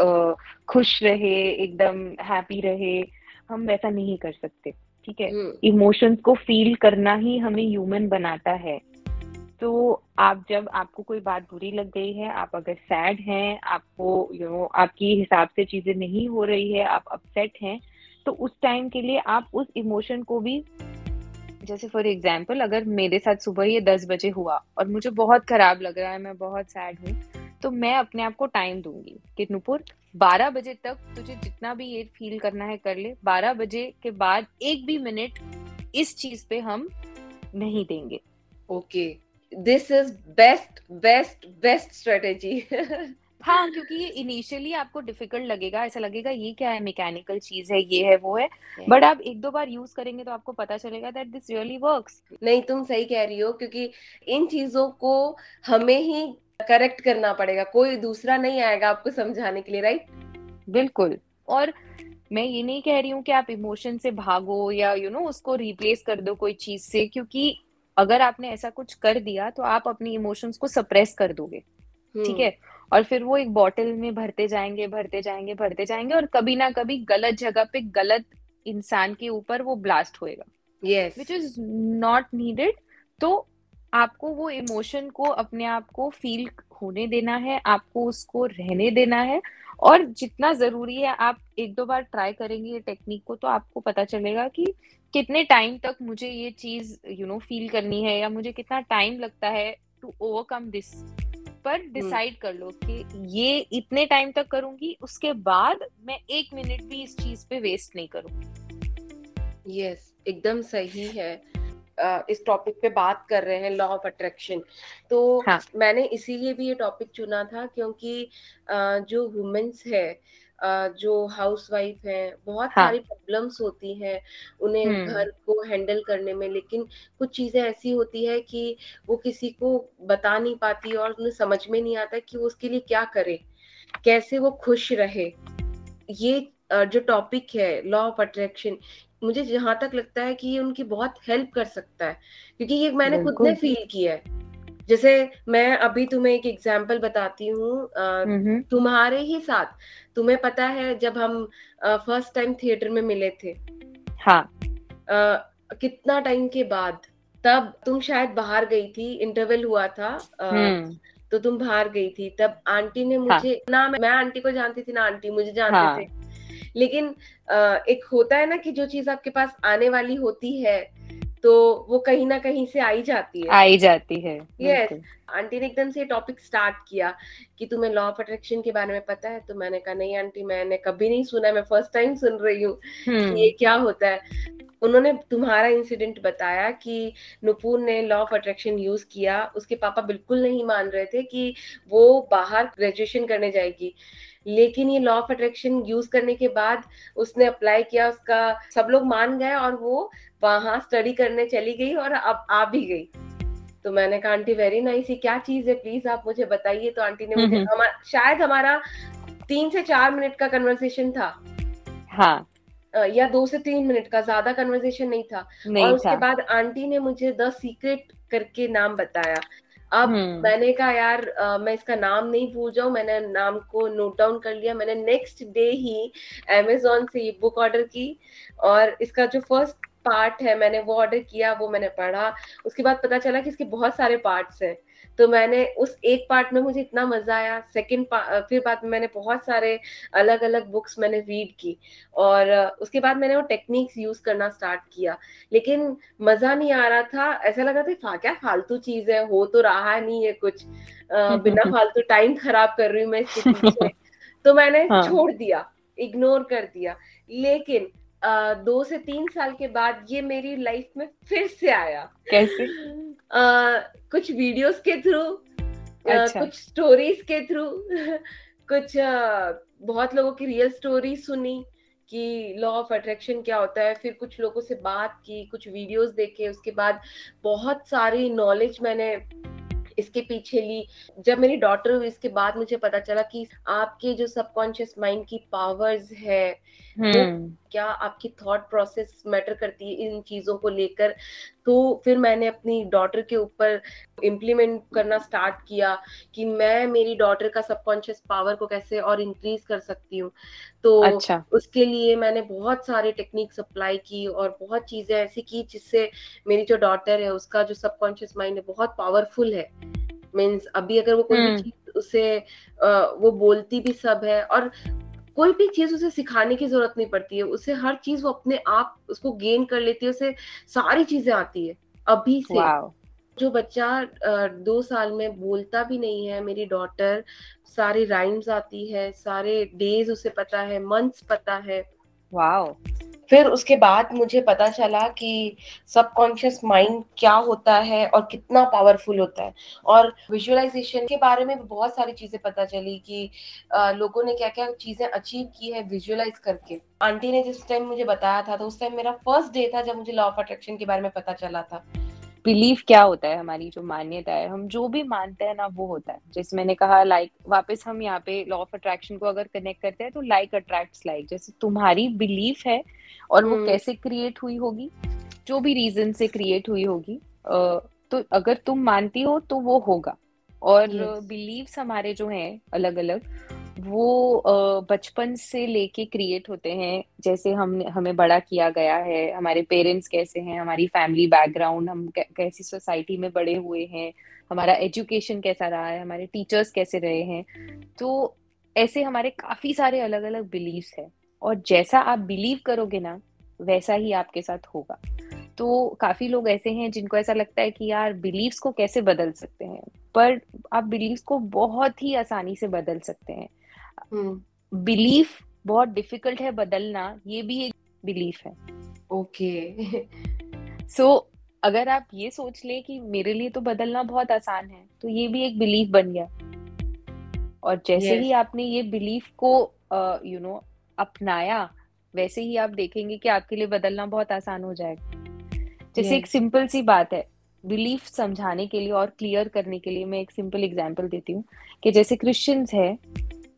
खुश रहे एकदम हैप्पी रहे हम वैसा नहीं कर सकते ठीक है? इमोशंस हम्म। को फील करना ही हमें ह्यूमन बनाता है। तो आप जब आपको कोई बात बुरी लग गई है आप अगर सैड हैं आपको यू you नो know, आपकी हिसाब से चीज़ें नहीं हो रही है आप अपसेट हैं तो उस टाइम के लिए आप उस इमोशन को भी, जैसे फॉर एग्ज़ाम्पल अगर मेरे साथ सुबह ये दस बजे हुआ और मुझे बहुत खराब लग रहा है, मैं बहुत सैड हूँ तो मैं अपने आप को टाइम दूँगी कि, नुपुर, बारह बजे तक तुझे जितना भी ये फील करना है कर ले। बारह बजे के बाद एक भी मिनट इस चीज़ पे हम नहीं देंगे। Okay this is best best best strategy हाँ क्योंकि ये इनिशियली आपको डिफ़िकल्ट लगेगा ऐसा लगेगा ये क्या है मैकेनिकल चीज़ है ये है वो है। बट आप एक दो बार यूज़ करेंगे तो आपको पता चलेगा दैट दिस रियली वर्क्स नहीं तुम सही कह रही हो क्योंकि इन चीज़ों को हमें ही करेक्ट करना पड़ेगा कोई दूसरा नहीं आएगा आपको समझाने के लिए राइट बिल्कुल। और मैं ये नहीं कह रही हूँ कि आप इमोशन से भागो या यू you नो know, उसको रिप्लेस कर दो कोई चीज़ से क्योंकि अगर आपने ऐसा कुछ कर दिया तो आप अपनी इमोशंस को सप्रेस कर दोगे। ठीक हम्म। है? और फिर वो एक बॉटल में भरते जाएँगे भरते जाएँगे भरते जाएँगे और कभी ना कभी गलत जगह पे गलत इंसान के ऊपर वो ब्लास्ट होएगा। विच इज़ नॉट नीडेड तो आपको वो इमोशन को अपने आप को फील होने देना है आपको उसको रहने देना है और जितना ज़रूरी है आप एक दो बार ट्राई करेंगे ये टेक्निक को तो आपको पता चलेगा कि कितने टाइम तक मुझे ये चीज़ यू नो फील करनी है या मुझे कितना टाइम लगता है टू ओवरकम दिस पर डिसाइड हम्म। कर लो कि ये इतने टाइम तक करूँगी उसके बाद मैं एक मिनट भी इस चीज़ पे वेस्ट नहीं करूँगी यस yes, एकदम सही है इस टॉपिक पे बात कर रहे हैं लॉ ऑफ़ अट्रैक्शन तो हाँ. मैंने इसीलिए भी ये टॉपिक चुना था क्योंकि जो वुमेन्स है जो हाउस वाइफ है बहुत हाँ. सारी प्रॉब्लम्स होती हैं उन्हें। घर को हैंडल करने में लेकिन कुछ चीज़ें ऐसी होती है कि वो किसी को बता नहीं पाती और उन्हें समझ में नहीं आता कि वो उसके लिए क्या करे कैसे वो खुश रहे ये जो टॉपिक है लॉ ऑफ़ अट्रैक्शन मुझे जहाँ तक लगता है कि ये उनकी बहुत हेल्प कर सकता है क्योंकि ये मैंने खुद ने फील किया है जैसे मैं अभी तुम्हें एक एग्ज़ाम्पल बताती हूँ तुम्हारे ही साथ तुम्हें पता है जब हम फ़र्स्ट टाइम थिएटर में मिले थे हाँ आ, कितना टाइम के बाद तब तुम शायद बाहर गई थी इंटरवल हुआ था हम्म तो तुम बाहर गई थी तब आंटी ने हाँ। मुझे हाँ. ना मैं आंटी को जानती थी ना आंटी मुझे जानते हाँ. थे लेकिन आ, एक होता है ना कि जो चीज़ आपके पास आने वाली होती है तो वो कहीं ना कहीं से आई जाती है आई जाती है यस yes. आंटी ने एकदम से टॉपिक स्टार्ट किया कि तुम्हें लॉ ऑफ़ अट्रैक्शन के बारे में पता है तो मैंने कहा नहीं आंटी मैंने कभी नहीं सुना मैं फ़र्स्ट टाइम सुन रही हूँ हम्म। ये क्या होता है उन्होंने तुम्हारा इंसिडेंट बताया कि नुपुर ने लॉ ऑफ़ अट्रैक्शन यूज़ किया उसके पापा बिल्कुल नहीं मान रहे थे कि वो बाहर ग्रेजुएशन करने जाएगी लेकिन ये लॉ ऑफ़ अट्रैक्शन यूज़ करने के बाद उसने अप्लाई किया उसका सब लोग मान गए और वो वहाँ स्टडी करने चली गई और अब आ भी गई। तो मैंने कहा आंटी वेरी नाइस ये क्या चीज़ है? प्लीज़ आप मुझे बताइए। तो आंटी ने मुझे हम्म। शायद हमारा तीन से चार मिनट का कन्वर्सेशन था। हाँ। या दो से तीन मिनट का ज़्यादा कन्वर्सेशन नहीं था। नहीं और उसके बाद आंटी ने मुझे द सीक्रेट करके नाम बताया। अब hmm. मैंने कहा यार आ, मैं इसका नाम नहीं भूल जाऊँ मैंने नाम को नोट डाउन कर लिया मैंने नेक्स्ट डे ही अमेजोन से ये बुक ऑर्डर की और इसका जो फ़र्स्ट पार्ट है मैंने वो ऑर्डर किया वो मैंने पढ़ा उसके बाद पता चला कि इसके बहुत सारे पार्ट्स हैं तो मैंने उस एक पार्ट में मुझे इतना मज़ा आया। सेकंड फिर बाद में मैंने बहुत सारे अलग अलग बुक्स मैंने रीड की और उसके बाद मैंने वो टेक्निक्स यूज़ करना स्टार्ट किया। लेकिन मज़ा नहीं आ रहा था। ऐसा लगा था क्या फालतू चीज़ है? हो तो रहा है नहीं है कुछ। आ, बिना फालतू टाइम खराब कर रही हूँ मैं तो मैंने हाँ. छोड़ दिया इग्नोर कर दिया। लेकिन दो से तीन साल के बाद ये मेरी लाइफ में फिर से आया कैसे कुछ वीडियोस के थ्रू अच्छा। कुछ स्टोरीज के थ्रू कुछ आ, बहुत लोगों की रियल स्टोरी सुनी कि लॉ ऑफ़ अट्रैक्शन क्या होता है फिर कुछ लोगों से बात की कुछ वीडियोस देखे उसके बाद बहुत सारी नॉलेज मैंने इसके पीछे ली जब मेरी डॉटर हुई इसके बाद मुझे पता चला कि आपके जो सबकॉन्शियस माइंड की पावर्स है हम्म। क्या आपकी थॉट प्रोसेस मैटर करती है इन चीज़ों को लेकर तो फिर मैंने अपनी डॉटर के ऊपर इम्प्लीमेंट करना स्टार्ट किया कि मैं मेरी डॉटर का सबकॉन्शियस पावर को कैसे और इंक्रीज कर सकती हूँ तो अच्छा। उसके लिए मैंने बहुत सारे टेक्निक्स अप्लाई की और बहुत चीज़ें ऐसी की जिससे मेरी जो डॉटर है उसका जो सबकॉन्शियस माइंड है बहुत पावरफुल है मीन्स अभी अगर वो कोई भी हम्म। चीज़ उसे वो बोलती भी सब है और कोई भी चीज़ उसे सिखाने की ज़रूरत नहीं पड़ती है। उसे हर चीज़ वो अपने आप उसको गेन कर लेती है उसे सारी चीज़ें आती है। अभी से जो बच्चा दो साल में बोलता भी नहीं है मेरी डॉटर सारी राइम्स आती है सारे डेज़ उसे पता है मंथ्स पता है। वाओ। फिर उसके बाद मुझे पता चला कि सबकॉन्शियस माइंड क्या होता है और कितना पावरफुल होता है। और विजुअलाइजेशन के बारे में बहुत सारी चीज़ें पता चली कि आ, लोगों ने क्या क्या चीज़ें अचीव की है विजुअलाइज करके। आंटी ने जिस टाइम मुझे बताया था तो उस टाइम मेरा फ़र्स्ट डे था जब मुझे लॉ ऑफ़ अट्रैक्शन के बारे में पता चला था। बिलीफ क्या होता है हमारी जो मान्यता है हम जो भी मानते हैं ना वो होता है जैसे मैंने कहा लाइक like, वापस हम यहाँ पे लॉ ऑफ़ अट्रैक्शन को अगर कनेक्ट करते हैं तो लाइक अट्रैक्ट्स लाइक जैसे तुम्हारी बिलीफ है और वो हम्म। कैसे क्रिएट हुई होगी जो भी रीजन से क्रिएट हुई होगी तो अगर तुम मानती हो तो वो होगा और बिलीव्स yes. हमारे जो हैं अलग अलग वो बचपन से लेके क्रिएट होते हैं, जैसे हम, हमें बड़ा किया गया है, हमारे पेरेंट्स कैसे हैं, हमारी फैमिली बैकग्राउंड हम कैसी सोसाइटी में बड़े हुए हैं, हमारा एजुकेशन कैसा रहा है, हमारे टीचर्स कैसे रहे हैं। तो ऐसे हमारे काफ़ी सारे अलग अलग बिलीव्स हैं, और जैसा आप बिलीव करोगे ना, वैसा ही आपके साथ होगा। तो काफ़ी लोग ऐसे हैं जिनको ऐसा लगता है कि यार बिलीव्स को कैसे बदल सकते हैं? पर आप बिलीव्स को बहुत ही आसानी से बदल सकते हैं। बिलीफ हम्म। बहुत डिफ़िकल्ट है बदलना ये भी एक बिलीफ है ओके सो so, अगर आप ये सोच ले कि मेरे लिए तो बदलना बहुत आसान है तो ये भी एक बिलीफ बन गया और जैसे yes. ही आपने ये बिलीफ को you uh, know you know, अपनाया वैसे ही आप देखेंगे कि आपके लिए बदलना बहुत आसान हो जाएगा जैसे yes. एक सिंपल सी बात है बिलीफ समझाने के लिए और क्लियर करने के लिए मैं एक सिंपल एग्ज़ाम्पल देती हूँ कि जैसे क्रिश्चियंस है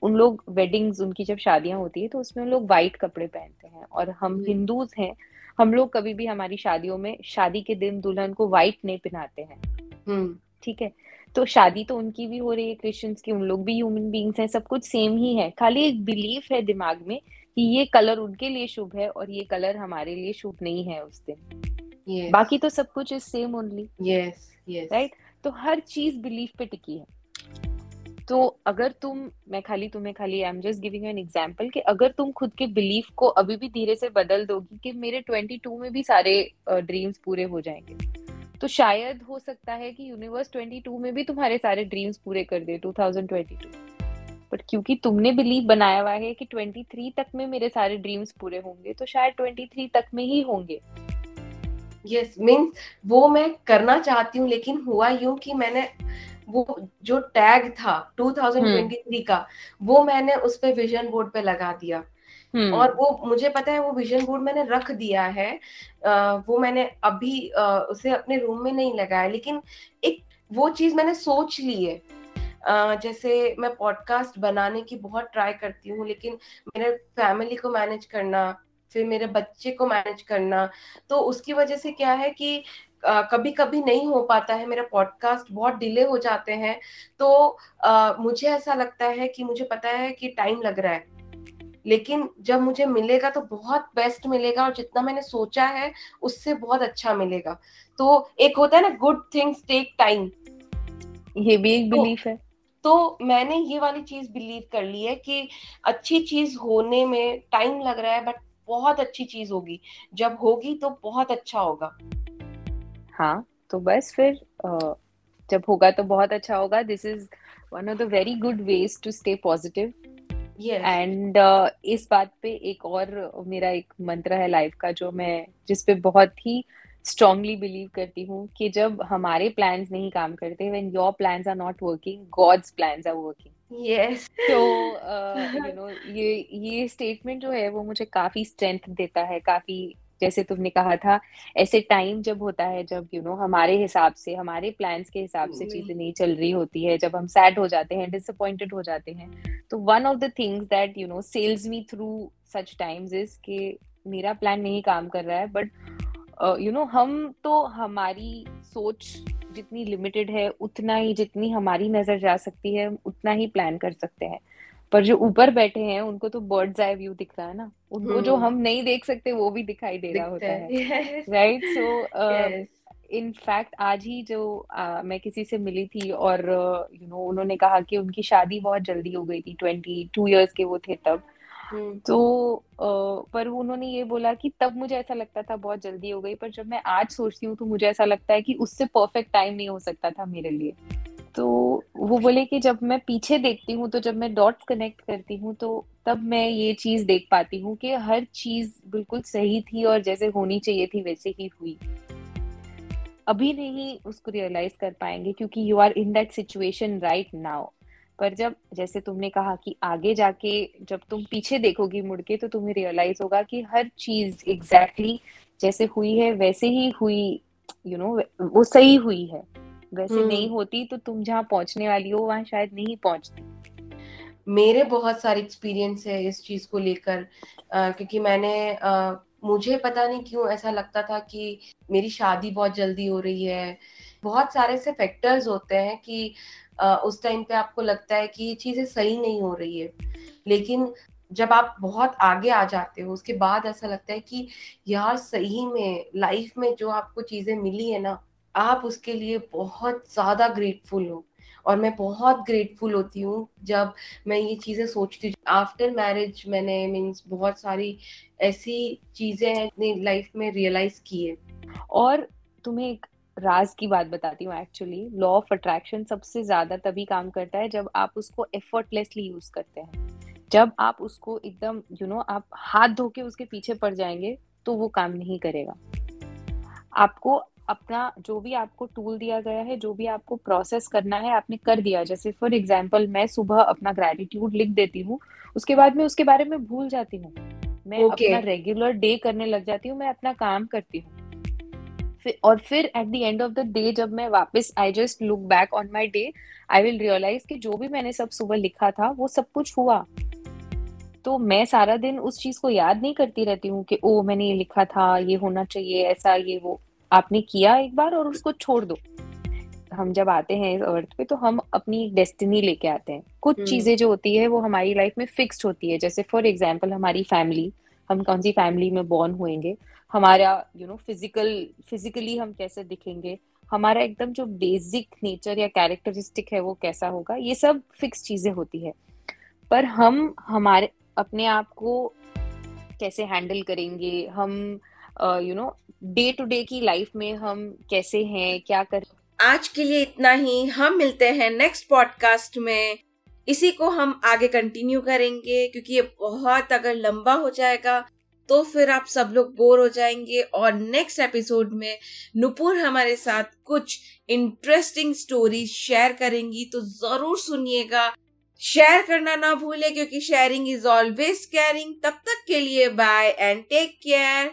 उन लोग वेडिंग्स उनकी जब शादियाँ होती है तो उसमें उन लोग व्हाइट कपड़े पहनते हैं और हम हिंदूज हैं हम लोग कभी भी हमारी शादियों में शादी के दिन दुल्हन को व्हाइट नहीं पहनाते हैं। हम्म। ठीक है? तो शादी तो उनकी भी हो रही है क्रिश्चियंस की उन लोग भी ह्यूमन बींग्स हैं सब कुछ सेम ही है। खाली एक बिलीफ है दिमाग में कि ये कलर उनके लिए शुभ है और ये कलर हमारे लिए शुभ नहीं है उस दिन। Yes. बाकी तो सब कुछ is same only yes yes right तो हर चीज़ बिलीफ पे टिकी है। तो अगर तुम मैं खाली तुम्हें खाली I am just giving an example कि अगर तुम खुद के बिलीफ को अभी भी धीरे से बदल दोगी कि मेरे 22 में भी सारे ड्रीम्स uh, पूरे हो जाएँगे। तो शायद हो सकता है कि यूनिवर्स 22 में भी तुम्हारे सारे ड्रीम्स पूरे कर दे 2022 बट क्योंकि तुमने बिलीव बनाया हुआ है कि 23 तक में मेरे सारे ड्रीम्स पूरे होंगे तो शायद 23 तक में ही होंगे। यस yes, मीन्स वो मैं करना चाहती हूँ लेकिन हुआ यूँ कि मैंने वो जो टैग था 2023 हम्म। का वो मैंने उस पे विजन बोर्ड पे लगा दिया हम्म। और वो मुझे पता है वो विजन बोर्ड मैंने रख दिया है आ, वो मैंने अभी आ, उसे अपने रूम में नहीं लगाया लेकिन एक वो चीज़ मैंने सोच ली है जैसे मैं पॉडकास्ट बनाने की बहुत ट्राई करती हूँ लेकिन मेरे फैमिली को मैनेज करना फिर मेरे बच्चे को मैनेज करना तो उसकी वजह से क्या है कि कभी कभी नहीं हो पाता है मेरा पॉडकास्ट बहुत डिले हो जाते हैं। तो आ, मुझे ऐसा लगता है कि मुझे पता है कि टाइम लग रहा है। लेकिन जब मुझे मिलेगा तो बहुत बेस्ट मिलेगा और जितना मैंने सोचा है उससे बहुत अच्छा मिलेगा। तो एक होता है ना गुड थिंग्स टेक टाइम ये भी एक बिलीफ तो, है। तो मैंने ये वाली चीज़ बिलीव कर ली है कि अच्छी चीज़ होने में टाइम लग रहा है बट बहुत अच्छी चीज़ होगी। जब होगी तो बहुत अच्छा होगा। हाँ तो बस फिर जब होगा तो बहुत अच्छा होगा। This is one of the very good ways to stay positive and इस बात पे एक और मेरा एक मंत्र है लाइफ का जो मैं जिस पे बहुत ही स्ट्रांगली बिलीव करती हूँ कि जब हमारे प्लान्स नहीं काम करते when your plans are not working God's plans are working yes तो यू नो ये ये स्टेटमेंट जो है वो मुझे काफ़ी स्ट्रेंथ देता है काफ़ी जैसे तुमने कहा था ऐसे टाइम जब होता है जब यू you नो know, हमारे हिसाब से हमारे प्लान्स के हिसाब से चीज़ें नहीं चल रही होती है जब हम सैड हो जाते हैं डिसअपॉइंटेड हो जाते हैं तो one of the things that you know sails me through such times is कि मेरा प्लान नहीं काम कर रहा है बट यू नो हम तो हमारी सोच जितनी लिमिटेड है उतना ही जितनी हमारी नज़र जा सकती है उतना ही प्लान कर सकते हैं। पर जो ऊपर बैठे हैं उनको तो बर्ड्स आई व्यू दिख रहा है ना। उनको जो हम नहीं देख सकते वो भी दिखाई दे रहा होता है। राइट सो इनफैक्ट आज ही जो uh, मैं किसी से मिली थी और you uh, know you know, उन्होंने कहा कि उनकी शादी बहुत जल्दी हो गई थी। ट्वेंटी टू ईयर्स के वो थे तब। हम्म। तो पर उन्होंने ये बोला कि तब मुझे ऐसा लगता था बहुत जल्दी हो गई, पर जब मैं आज सोचती हूँ तो मुझे ऐसा लगता है कि उससे परफेक्ट टाइम नहीं हो सकता था मेरे लिए। तो वो बोले कि जब मैं पीछे देखती हूँ तो जब मैं डॉट्स कनेक्ट करती हूँ तो तब मैं ये चीज़ देख पाती हूँ कि हर चीज़ बिल्कुल सही थी और जैसे होनी चाहिए थी वैसे ही हुई। अभी नहीं उसको रियलाइज़ कर पाएँगे क्योंकि you are in that situation right now पर जब जैसे तुमने कहा कि आगे जाके जब तुम पीछे देखोगी मुड़ के तो तुम्हें रियलाइज़ होगा कि हर चीज़ एग्जैक्टली exactly जैसे हुई है वैसे ही हुई यू you नो know, वो सही हुई है। वैसे hmm. नहीं होती तो तुम जहाँ पहुँचने वाली हो वहाँ शायद नहीं पहुँचती। मेरे बहुत सारे एक्सपीरियंस है इस चीज़ को लेकर क्योंकि मैंने आ, मुझे पता नहीं क्यों ऐसा लगता था कि मेरी शादी बहुत जल्दी हो रही है। बहुत सारे से फैक्टर्स होते हैं कि उस टाइम पे आपको लगता है कि ये चीज़ें सही नहीं हो रही है। लेकिन जब आप बहुत आगे आ जाते हो, उसके बाद ऐसा लगता है कि यार सही में लाइफ में जो आपको चीज़ें मिली है ना, आप उसके लिए बहुत ज़्यादा ग्रेटफुल हो। और मैं बहुत ग्रेटफुल होती हूँ जब मैं ये चीज़ें सोचती हूँ। आफ्टर मैरिज मैंने मीन्स बहुत सारी ऐसी चीज़ें अपनी लाइफ में रियलाइज़ की है। और तुम्हें एक राज की बात बताती हूँ एक्चुअली लॉ ऑफ़ अट्रैक्शन सबसे ज़्यादा तभी काम करता है जब आप उसको एफर्टलेसली यूज़ करते हैं। जब आप उसको एकदम यू you नो know, आप हाथ धो के उसके पीछे पड़ जाएँगे तो वो काम नहीं करेगा। आपको अपना जो भी आपको टूल दिया गया है जो भी आपको प्रोसेस करना है आपने कर दिया जैसे फॉर एग्ज़ाम्पल मैं सुबह अपना ग्रेटिट्यूड लिख देती हूँ उसके बाद में उसके बारे में भूल जाती हूँ। मैं okay. अपना रेगुलर डे करने लग जाती हूँ मैं अपना काम करती हूँ। फिर और फिर at the end of the day जब मैं वापस आई just look back on my day I will realise कि जो भी मैंने सब सुबह लिखा था वो सब कुछ हुआ। तो मैं सारा दिन उस चीज़ को याद नहीं करती रहती हूँ कि ओ मैंने ये लिखा था ये होना चाहिए ऐसा ये वो। आपने किया एक बार और उसको छोड़ दो। हम जब आते हैं इस अर्थ पे तो हम अपनी डेस्टिनी लेके आते हैं। कुछ हम्म। चीज़ें जो होती है वो हमारी लाइफ में फिक्स्ड होती है। जैसे फॉर एग्ज़ाम्पल हमारी फैमिली हम कौन सी फैमिली में बॉर्न हुएँगे, हमारा यू नो फ़िज़िकल फिजिकली हम कैसे दिखेंगे, हमारा एकदम जो बेसिक नेचर या कैरेक्टरिस्टिक है वो कैसा होगा, ये सब फिक्स चीज़ें होती है। पर हम, हमारे, अपने आप को कैसे हैंडल करेंगे, हम you know day to day की लाइफ में हम कैसे हैं, क्या कर आज के लिए इतना ही। हम मिलते हैं नेक्स्ट पॉडकास्ट में। इसी को हम आगे कंटिन्यू करेंगे, क्योंकि ये बहुत अगर लंबा हो जाएगा तो फिर आप सब लोग बोर हो जाएँगे। और नेक्स्ट एपिसोड में नुपुर हमारे साथ कुछ इंटरेस्टिंग स्टोरी शेयर करेंगी तो ज़रूर सुनिएगा। शेयर करना ना भूले, क्योंकि शेयरिंग इज़ ऑलवेज केयरिंग तब तक के लिए बाय एंड टेक केयर